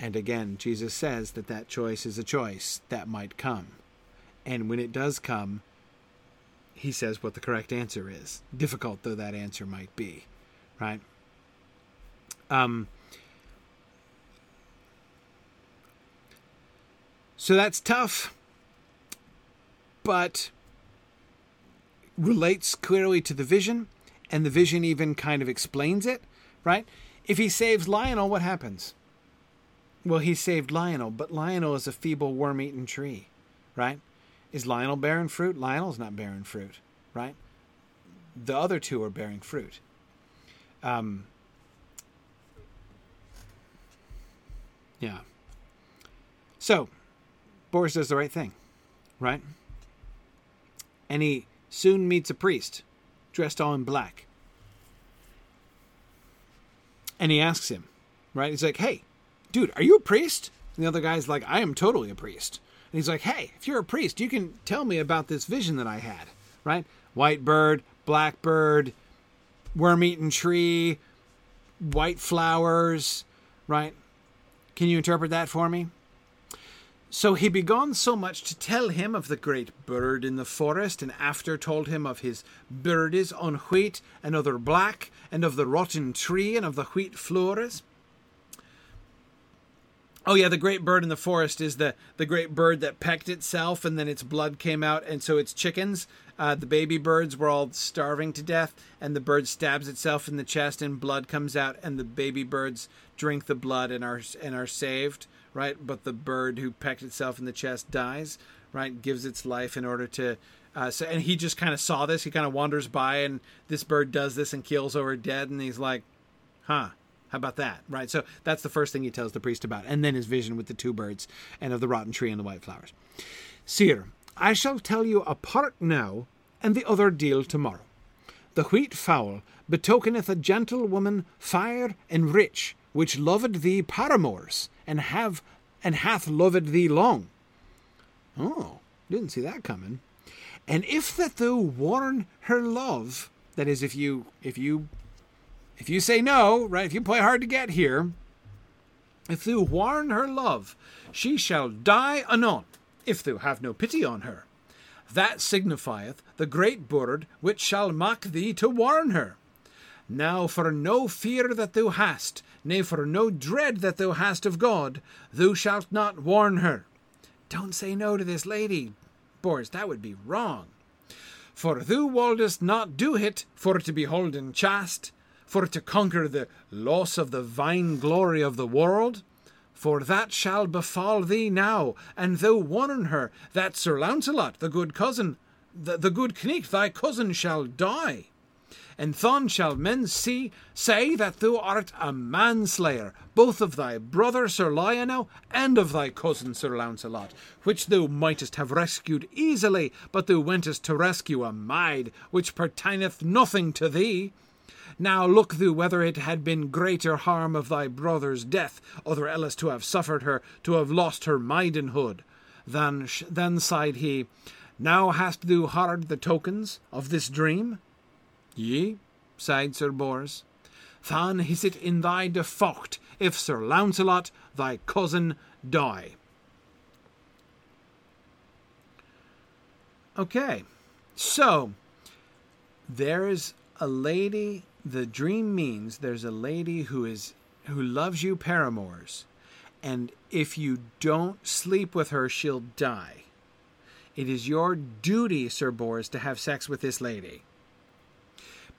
And again, Jesus says that that choice is a choice that might come. And when it does come, he says what the correct answer is, difficult though that answer might be, right? Um, so that's tough, but relates clearly to the vision and the vision even kind of explains it, right? If he saves Lionel, what happens? Well, he saved Lionel, but Lionel is a feeble worm eaten tree, right? Is Lionel bearing fruit? Lionel's not bearing fruit, right? The other two are bearing fruit. Um, yeah. So, Bors does the right thing, right? And he soon meets a priest dressed all in black. And he asks him, right? He's like, hey, dude, are you a priest? And the other guy's like, I am totally a priest. And he's like, hey, if you're a priest, you can tell me about this vision that I had, right? White bird, black bird, worm eaten tree, white flowers, right? Can you interpret that for me? So he began so much to tell him of the great bird in the forest, and after told him of his birdies on wheat and other black, and of the rotten tree and of the wheat flowers. Oh yeah, the great bird in the forest is the the great bird that pecked itself, and then its blood came out, and so its chickens, uh, the baby birds, were all starving to death, and the bird stabs itself in the chest, and blood comes out, and the baby birds drink the blood and are and are saved, right? But the bird who pecked itself in the chest dies, right? Gives its life in order to. Uh, so and he just kind of saw this. He kind of wanders by, and this bird does this and kills over dead, and he's like, "Huh." How about that? Right. So that's the first thing he tells the priest about, and then his vision with the two birds and of the rotten tree and the white flowers. Sire, I shall tell you a part now, and the other deal tomorrow. The wheat fowl betokeneth a gentle woman fair and rich, which loved thee paramours, and have and hath loved thee long. Oh, didn't see that coming. And if that thou warn her love, that is, if you if you if you say no, right, if you play hard to get here, if thou warn her love, she shall die anon, if thou have no pity on her. That signifieth the great bird which shall mock thee to warn her. Now for no fear that thou hast, nay, for no dread that thou hast of God, thou shalt not warn her. Don't say no to this lady, Bors, that would be wrong. For thou wouldest not do it for to be holden chaste, for to conquer the loss of the vine glory of the world? For that shall befall thee now, and thou warn her that Sir Launcelot, the good cousin, the, the good Knight, thy cousin, shall die. And thon shall men see say that thou art a manslayer, both of thy brother Sir Lionel and of thy cousin Sir Launcelot, which thou mightest have rescued easily, but thou wentest to rescue a maid, which pertaineth nothing to thee. Now look thou whether it had been greater harm of thy brother's death, other else to have suffered her, to have lost her maidenhood. Then, then sighed he, Now hast thou heard the tokens of this dream? Yea, sighed Sir Bors. Than is it in thy default if Sir Launcelot, thy cousin, die. Okay, so there is a lady the dream means there's a lady who is who loves you paramours and if you don't sleep with her she'll die it is your duty sir bors to have sex with this lady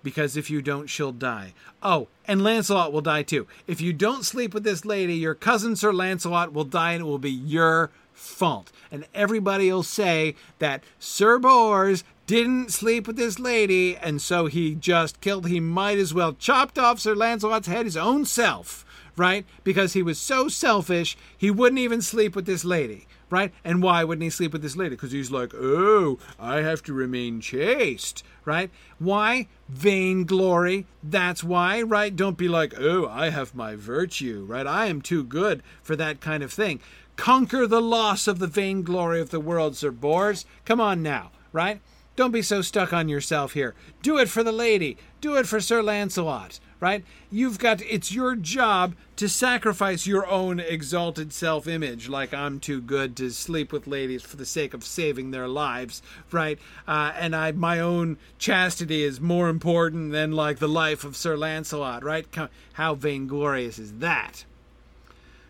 because if you don't she'll die oh and lancelot will die too if you don't sleep with this lady your cousin sir lancelot will die and it will be your fault and everybody will say that sir bors didn't sleep with this lady, and so he just killed. He might as well chopped off Sir Lancelot's head his own self, right? Because he was so selfish, he wouldn't even sleep with this lady, right? And why wouldn't he sleep with this lady? Because he's like, oh, I have to remain chaste, right? Why? Vainglory. That's why, right? Don't be like, oh, I have my virtue, right? I am too good for that kind of thing. Conquer the loss of the vainglory of the world, Sir Bors. Come on now, right? Don't be so stuck on yourself here. Do it for the lady. Do it for Sir Lancelot, right? You've got, it's your job to sacrifice your own exalted self image, like I'm too good to sleep with ladies for the sake of saving their lives, right? Uh, and I, my own chastity is more important than like the life of Sir Lancelot, right? How vainglorious is that?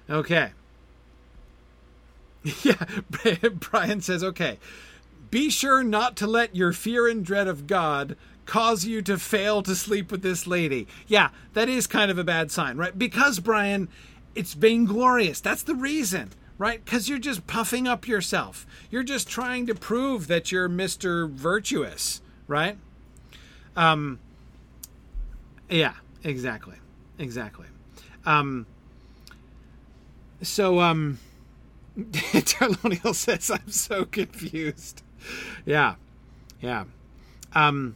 Okay. Yeah, Brian says, okay. Be sure not to let your fear and dread of God cause you to fail to sleep with this lady. Yeah, that is kind of a bad sign, right? Because, Brian, it's vainglorious. That's the reason, right? Because you're just puffing up yourself. You're just trying to prove that you're Mr. Virtuous, right? Um, yeah, exactly. Exactly. Um, so, um, Terlonial says, I'm so confused yeah, yeah. Um,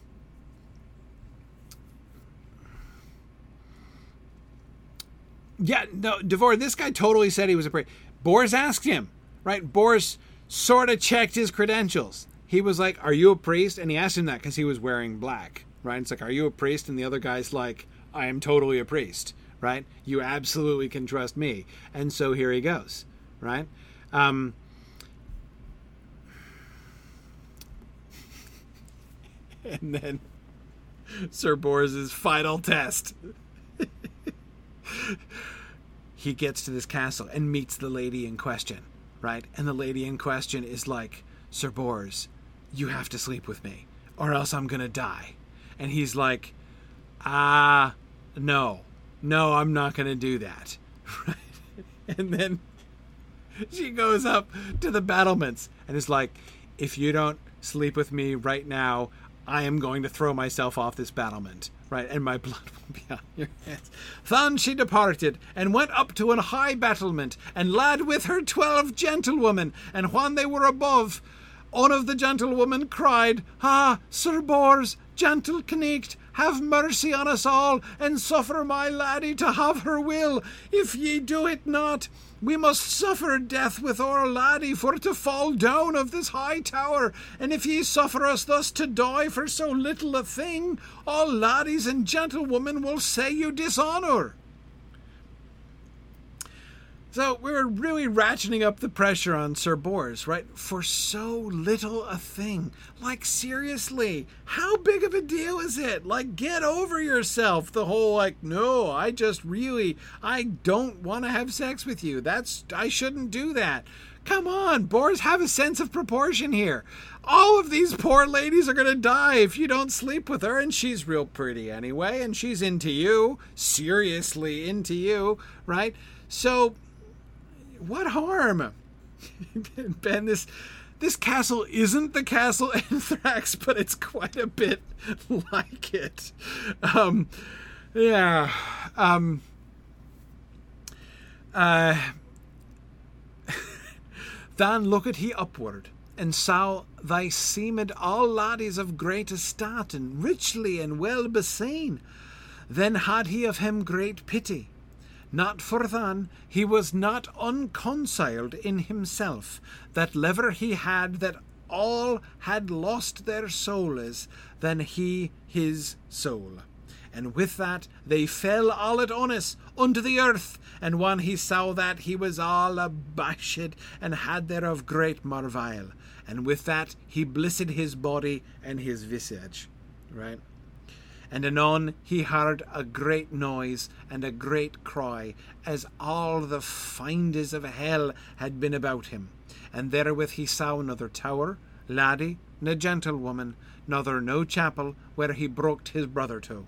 yeah, no, Devore, this guy totally said he was a priest. Bors asked him, right? Bors sort of checked his credentials. He was like, Are you a priest? And he asked him that because he was wearing black, right? It's like, Are you a priest? And the other guy's like, I am totally a priest, right? You absolutely can trust me. And so here he goes, right? Um, and then Sir Bors's final test. He gets to this castle and meets the lady in question, right? And the lady in question is like, Sir Bors, you have to sleep with me, or else I'm gonna die. And he's like, ah, no, no, I'm not gonna do that, right? And then she goes up to the battlements and is like, if you don't sleep with me right now, I am going to throw myself off this battlement, right? And my blood will be on your hands. Then she departed and went up to an high battlement, and led with her twelve gentlewomen. And when they were above, one of the gentlewomen cried, Ah, Sir Bors, gentle Knight, have mercy on us all, and suffer my laddie to have her will. If ye do it not, we must suffer death with our laddie for to fall down of this high tower. And if ye suffer us thus to die for so little a thing, all laddies and gentlewomen will say you dishonour. So we're really ratcheting up the pressure on Sir Bors, right? For so little a thing. Like, seriously, how big of a deal is it? Like, get over yourself. The whole, like, no, I just really, I don't want to have sex with you. That's, I shouldn't do that. Come on, Bors, have a sense of proportion here. All of these poor ladies are going to die if you don't sleep with her, and she's real pretty anyway, and she's into you, seriously into you, right? So, what harm? ben, this this castle isn't the castle Anthrax, but it's quite a bit like it. Um, yeah. Um, uh, then looked he upward, and saw thy seemed all laddies of great estate, and richly and well beseen. Then had he of him great pity not for than he was not unconciled in himself, that lever he had that all had lost their souls, than he his soul. And with that they fell all at once unto the earth, and when he saw that he was all abashed, and had thereof great marvile. And with that he blissed his body and his visage. Right? And anon he heard a great noise and a great cry, as all the finders of hell had been about him. And therewith he saw another tower, laddie, na gentlewoman, nother no chapel, where he broked his brother to.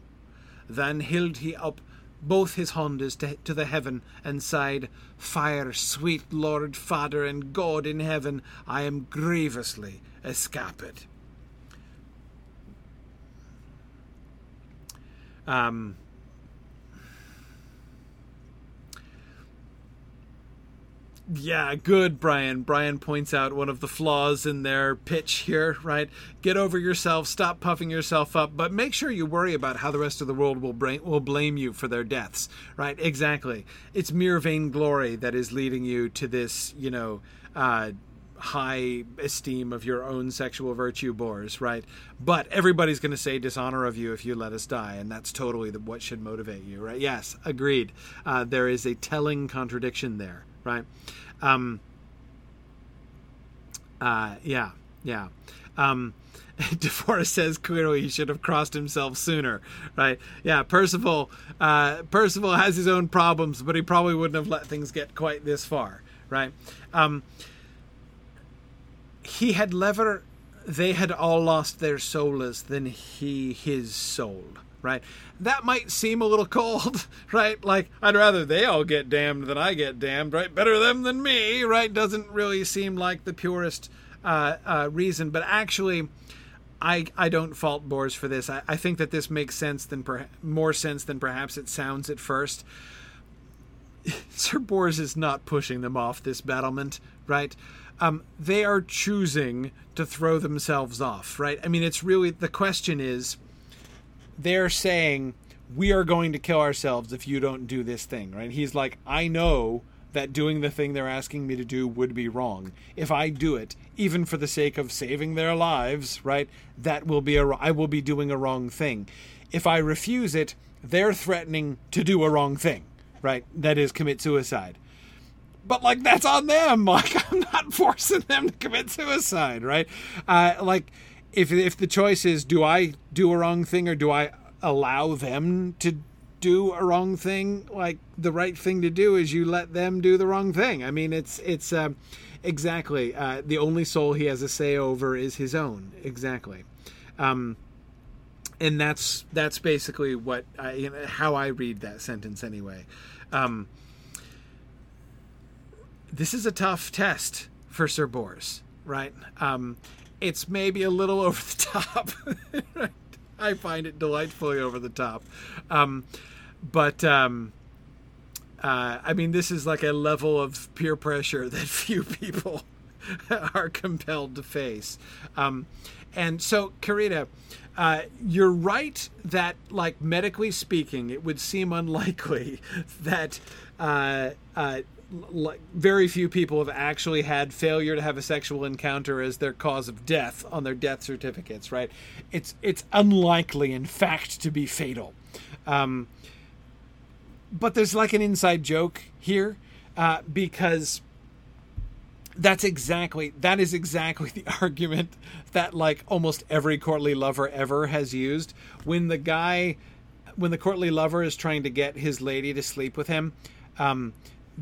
Then held he up both his hondas to, to the heaven, and sighed, Fire, sweet Lord Father and God in heaven, I am grievously escaped. Um, yeah, good, Brian. Brian points out one of the flaws in their pitch here, right? Get over yourself, stop puffing yourself up, but make sure you worry about how the rest of the world will, will blame you for their deaths, right? Exactly. It's mere vainglory that is leading you to this, you know, uh, high esteem of your own sexual virtue Bors, right? But everybody's going to say dishonor of you if you let us die, and that's totally the, what should motivate you, right? Yes, agreed. Uh, there is a telling contradiction there, right? Um, uh, yeah, yeah. Um, DeForest says clearly he should have crossed himself sooner, right? Yeah, Percival. Uh, Percival has his own problems, but he probably wouldn't have let things get quite this far, right? Um, he had lever they had all lost their souls than he his soul right that might seem a little cold right like i'd rather they all get damned than i get damned right better them than me right doesn't really seem like the purest uh, uh, reason but actually I, I don't fault Bors for this. I, I think that this makes sense than per, more sense than perhaps it sounds at first. Sir Bors is not pushing them off this battlement, right? Um, they are choosing to throw themselves off, right? I mean, it's really the question is they're saying, we are going to kill ourselves if you don't do this thing, right? He's like, I know that doing the thing they're asking me to do would be wrong. If I do it, even for the sake of saving their lives, right, that will be a I will be doing a wrong thing. If I refuse it, they're threatening to do a wrong thing, right? That is commit suicide but like that's on them. Like I'm not forcing them to commit suicide, right? Uh, like if if the choice is do I do a wrong thing or do I allow them to do a wrong thing, like the right thing to do is you let them do the wrong thing. I mean, it's it's uh, exactly uh, the only soul he has a say over is his own. Exactly. Um, and that's that's basically what I, how I read that sentence anyway. Um, this is a tough test for Sir Bors, right? Um, it's maybe a little over the top. I find it delightfully over the top, um, but um, uh, I mean, this is like a level of peer pressure that few people are compelled to face. Um, and so, Karita, uh, you're right that, like medically speaking, it would seem unlikely that uh, uh, like very few people have actually had failure to have a sexual encounter as their cause of death on their death certificates. Right? It's it's unlikely, in fact, to be fatal. Um, but there's like an inside joke here uh, because that's exactly that is exactly the argument that like almost every courtly lover ever has used when the guy when the courtly lover is trying to get his lady to sleep with him um,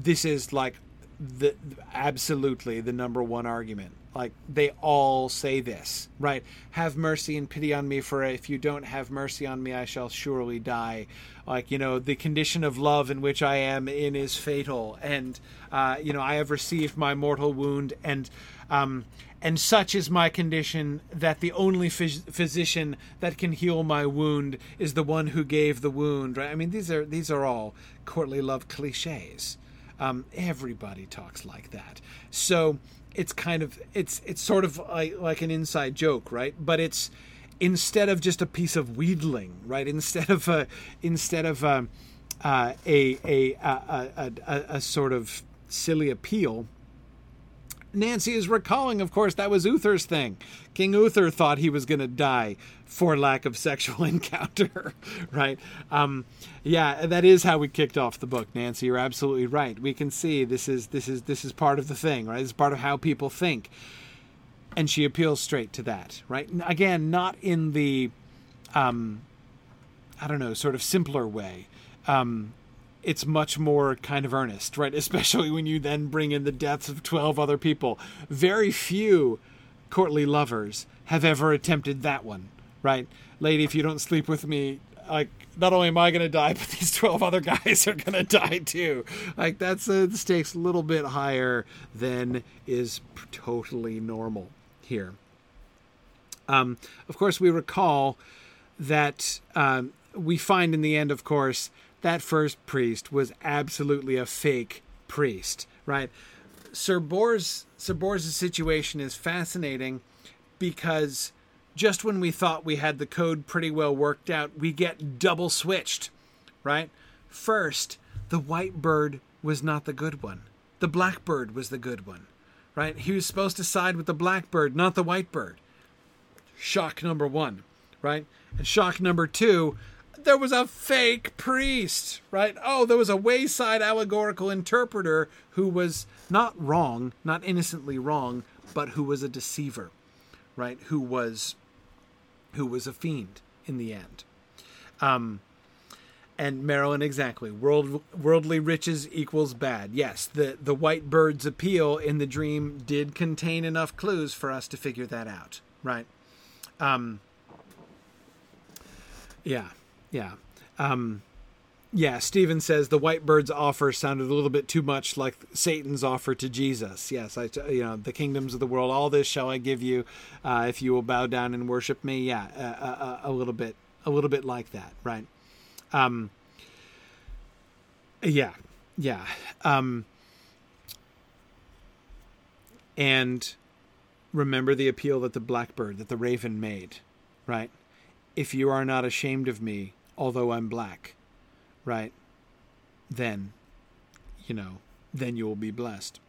this is like the absolutely the number one argument. Like they all say this right? Have mercy and pity on me for if you don't have mercy on me i shall surely die. Like you know the condition of love in which i am in is fatal. And uh, you know i have received my mortal wound and um, and such is my condition that the only phys- physician that can heal my wound is the one who gave the wound right? I mean these are these are all courtly love cliches um, everybody talks like that. So it's kind of it's it's sort of like, like an inside joke, right? But it's instead of just a piece of wheedling, right? Instead of a instead of a uh, a, a, a, a, a, a sort of silly appeal, Nancy is recalling, of course, that was Uther's thing. King Uther thought he was going to die for lack of sexual encounter, right? Um, yeah, that is how we kicked off the book, Nancy. You're absolutely right. We can see this is this is this is part of the thing, right? This is part of how people think, and she appeals straight to that, right? Again, not in the, um, I don't know, sort of simpler way. Um, it's much more kind of earnest, right? Especially when you then bring in the deaths of 12 other people. Very few courtly lovers have ever attempted that one, right? Lady, if you don't sleep with me, like, not only am I going to die, but these 12 other guys are going to die too. Like, that's uh, the stakes a little bit higher than is totally normal here. Um, of course, we recall that um, we find in the end, of course, that first priest was absolutely a fake priest, right? Sir Bors Sir Bors' situation is fascinating because just when we thought we had the code pretty well worked out, we get double switched, right? First, the white bird was not the good one. The black bird was the good one, right? He was supposed to side with the black bird, not the white bird. Shock number one, right? And shock number two, there was a fake priest, right? Oh, there was a wayside allegorical interpreter who was not wrong, not innocently wrong, but who was a deceiver, right? Who was who was a fiend in the end. Um, and Marilyn, exactly. World, worldly riches equals bad. Yes, the, the white bird's appeal in the dream did contain enough clues for us to figure that out, right? Um, yeah. Yeah. Um, yeah, Stephen says the white bird's offer sounded a little bit too much like Satan's offer to Jesus. Yes, I, you know, the kingdoms of the world, all this shall I give you, uh, if you will bow down and worship me. Yeah, uh, uh, a little bit, a little bit like that, right? Um, yeah, yeah, um, and remember the appeal that the blackbird, that the raven made, right? If you are not ashamed of me, although I'm black, right? Then, you know, then you will be blessed.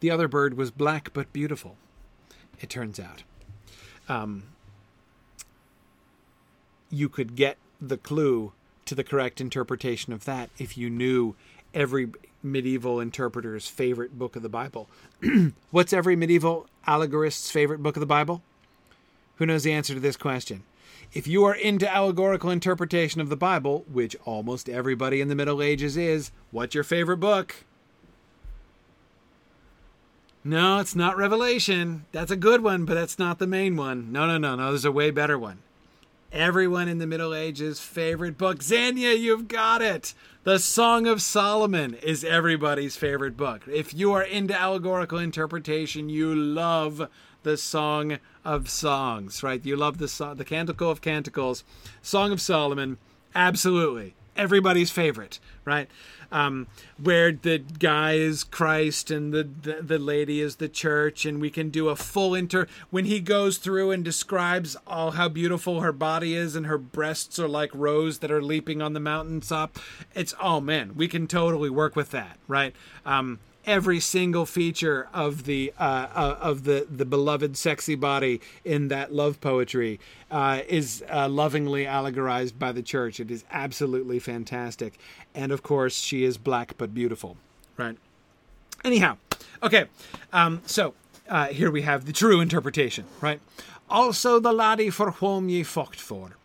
The other bird was black but beautiful, it turns out. Um, you could get the clue to the correct interpretation of that if you knew every medieval interpreter's favorite book of the Bible. What's every medieval allegorist's favorite book of the Bible? Who knows the answer to this question? If you are into allegorical interpretation of the Bible, which almost everybody in the Middle Ages is, what's your favorite book? No, it's not Revelation. That's a good one, but that's not the main one. No, no, no, no. There's a way better one. Everyone in the Middle Ages' favorite book. Xenia, you've got it. The Song of Solomon is everybody's favorite book. If you are into allegorical interpretation, you love the Song of Songs, right? You love the song, the Canticle of Canticles, Song of Solomon. Absolutely. Everybody's favorite, right? um, where the guy is Christ and the, the, the lady is the church, and we can do a full inter when he goes through and describes all how beautiful her body is and her breasts are like roes that are leaping on the mountaintop. It's oh man, we can totally work with that, right? Um, every single feature of the uh, uh, of the the beloved sexy body in that love poetry uh, is uh, lovingly allegorized by the church. It is absolutely fantastic, and of course, she is black but beautiful, right? Anyhow, okay, um, so uh, here we have the true interpretation, right? Also, the laddie for whom ye fought for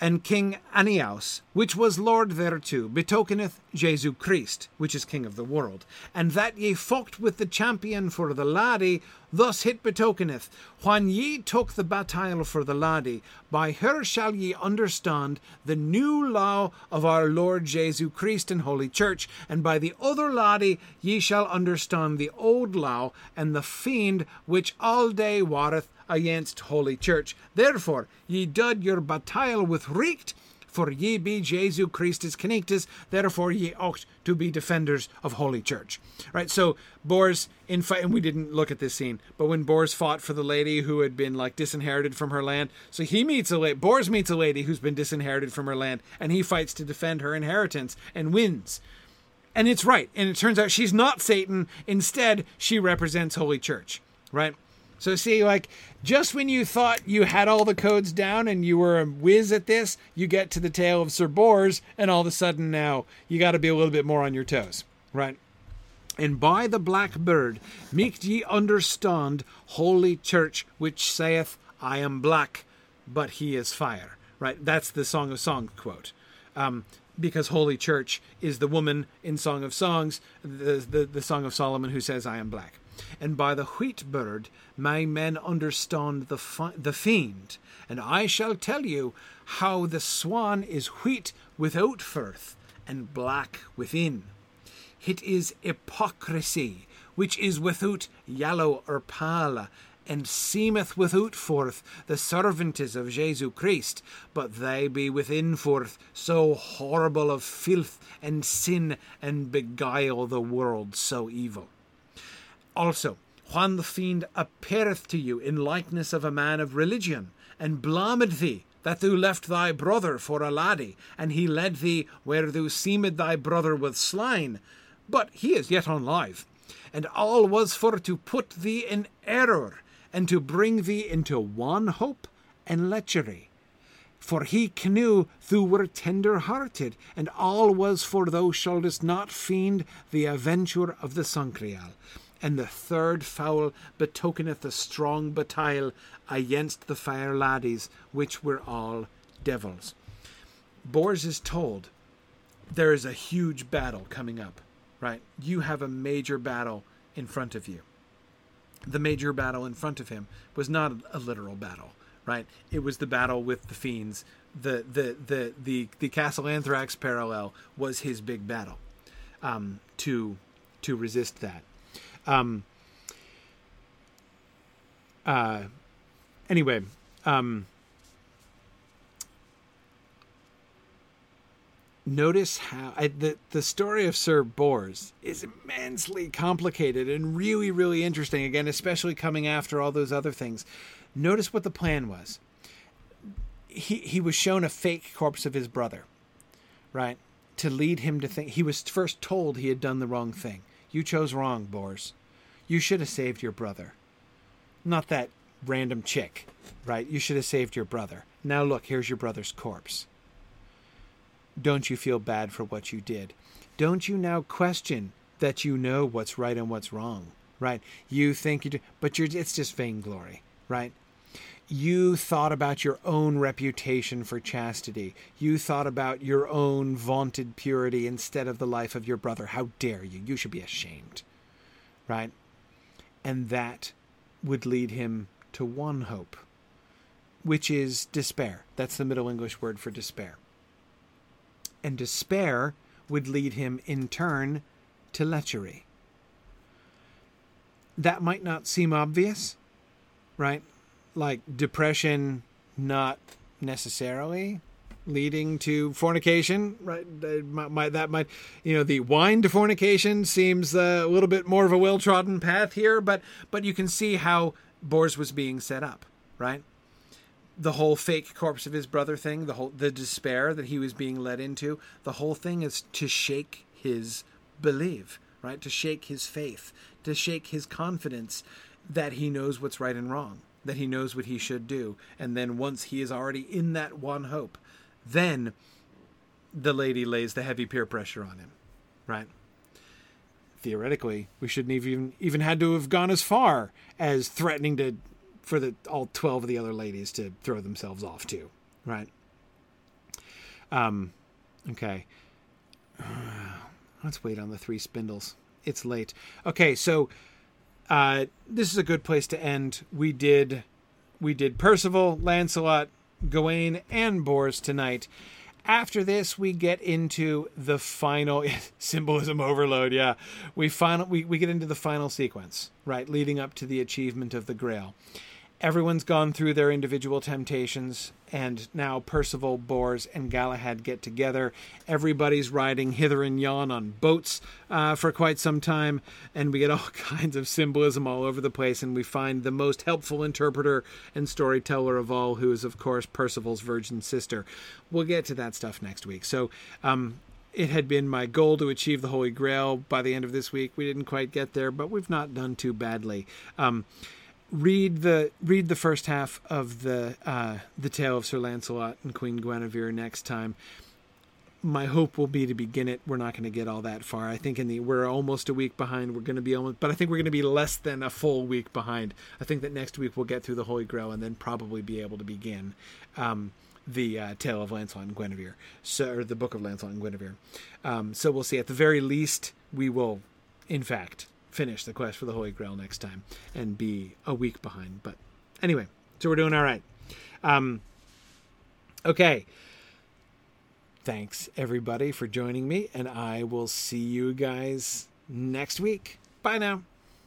and King Aniause, which was lord thereto, betokeneth Jesu Christ, which is king of the world, and that ye fought with the champion for the laddie, thus it betokeneth, when ye took the battaile for the laddie, by her shall ye understand the new law of our Lord Jesu Christ and Holy Church, and by the other laddie ye shall understand the old law and the fiend which all day warreth against Holy Church. Therefore, ye dud your battaile with recht, for ye be Jesu Christus connectus, therefore ye ought to be defenders of Holy Church. Right, so Bors in fight, and we didn't look at this scene, but when Bors fought for the lady who had been like disinherited from her land, so he meets a lady, Bors meets a lady who's been disinherited from her land, and he fights to defend her inheritance and wins. And it's right, and it turns out she's not Satan. Instead, she represents Holy Church. Right. So see, like just when you thought you had all the codes down and you were a whiz at this, you get to the tale of Sir Bors, and all of a sudden now you got to be a little bit more on your toes, right? And by the black bird, make ye understand, holy church, which saith, I am black, but he is fire. Right? That's the Song of Songs quote. Um, because Holy Church is the woman in Song of Songs, the, the, the Song of Solomon who says, I am black and by the wheat bird my men understand the, fi- the fiend. And I shall tell you how the swan is wheat without firth and black within. It is hypocrisy, which is without yellow or pale, and seemeth without forth the servantes of Jesu Christ, but they be within forth so horrible of filth and sin, and beguile the world so evil. Also, when the fiend appeareth to you in likeness of a man of religion, and blamed thee that thou left thy brother for a laddie, and he led thee where thou seemed thy brother was slain, but he is yet on live, and all was for to put thee in error, and to bring thee into wanhope and lechery. For he knew thou were tender hearted, and all was for thou shouldest not fiend the aventure of the Sangreal and the third fowl betokeneth a strong battaile against the fair laddies, which were all devils. Bors is told there is a huge battle coming up, right? You have a major battle in front of you. The major battle in front of him was not a literal battle, right? It was the battle with the fiends. The the the the, the Castle Anthrax parallel was his big battle um, to to resist that. Um, uh, anyway, um, notice how I, the the story of Sir Bors is immensely complicated and really really interesting. Again, especially coming after all those other things. Notice what the plan was. He he was shown a fake corpse of his brother, right, to lead him to think he was first told he had done the wrong thing. You chose wrong, Bors. You should have saved your brother. Not that random chick, right? You should have saved your brother. Now look, here's your brother's corpse. Don't you feel bad for what you did? Don't you now question that you know what's right and what's wrong, right? You think you do, but you're, it's just vainglory, right? you thought about your own reputation for chastity. You thought about your own vaunted purity instead of the life of your brother. How dare you? You should be ashamed. Right? And that would lead him to wanhope, which is despair. That's the Middle English word for despair. And despair would lead him in turn to lechery. That might not seem obvious, right? Like depression, not necessarily leading to fornication, right? That might, that might, you know, the wine to fornication seems a little bit more of a well trodden path here, but but you can see how Bors was being set up, right? The whole fake corpse of his brother thing, the whole the despair that he was being led into, the whole thing is to shake his belief, right? To shake his faith, to shake his confidence that he knows what's right and wrong, that he knows what he should do. And then once he is already in that wanhope, then the lady lays the heavy peer pressure on him, right? Theoretically, we shouldn't even even had to have gone as far as threatening to for the all twelve of the other ladies to throw themselves off too, right? Um, okay. let's wait on the three spindles. It's late. Okay, so uh, this is a good place to end. We did we did Percival, Lancelot, Gawain, and Bors tonight. After this, we get into the final symbolism overload. Yeah, we final we, we get into the final sequence, right, leading up to the achievement of the Grail everyone's gone through their individual temptations, and now Percival, Bors, and Galahad get together. Everybody's riding hither and yon on boats uh, for quite some time, and we get all kinds of symbolism all over the place. And we find the most helpful interpreter and storyteller of all, who is, of course, Percival's virgin sister. We'll get to that stuff next week. So, um, it had been my goal to achieve the Holy Grail by the end of this week. We didn't quite get there, but we've not done too badly. Um, read the read the first half of the uh, the tale of Sir Lancelot and Queen Guinevere next time. My hope will be to begin it. We're not going to get all that far. I think in the we're almost a week behind. We're going to be almost, but I think we're going to be less than a full week behind. I think that next week we'll get through the Holy Grail and then probably be able to begin um, the uh, tale of Lancelot and Guinevere, so or the book of Lancelot and Guinevere. Um, so we'll see. At the very least, we will, in fact, finish the quest for the Holy Grail next time and be a week behind. But anyway, so we're doing all right. Um, okay. Thanks, everybody, for joining me, and I will see you guys next week. Bye now.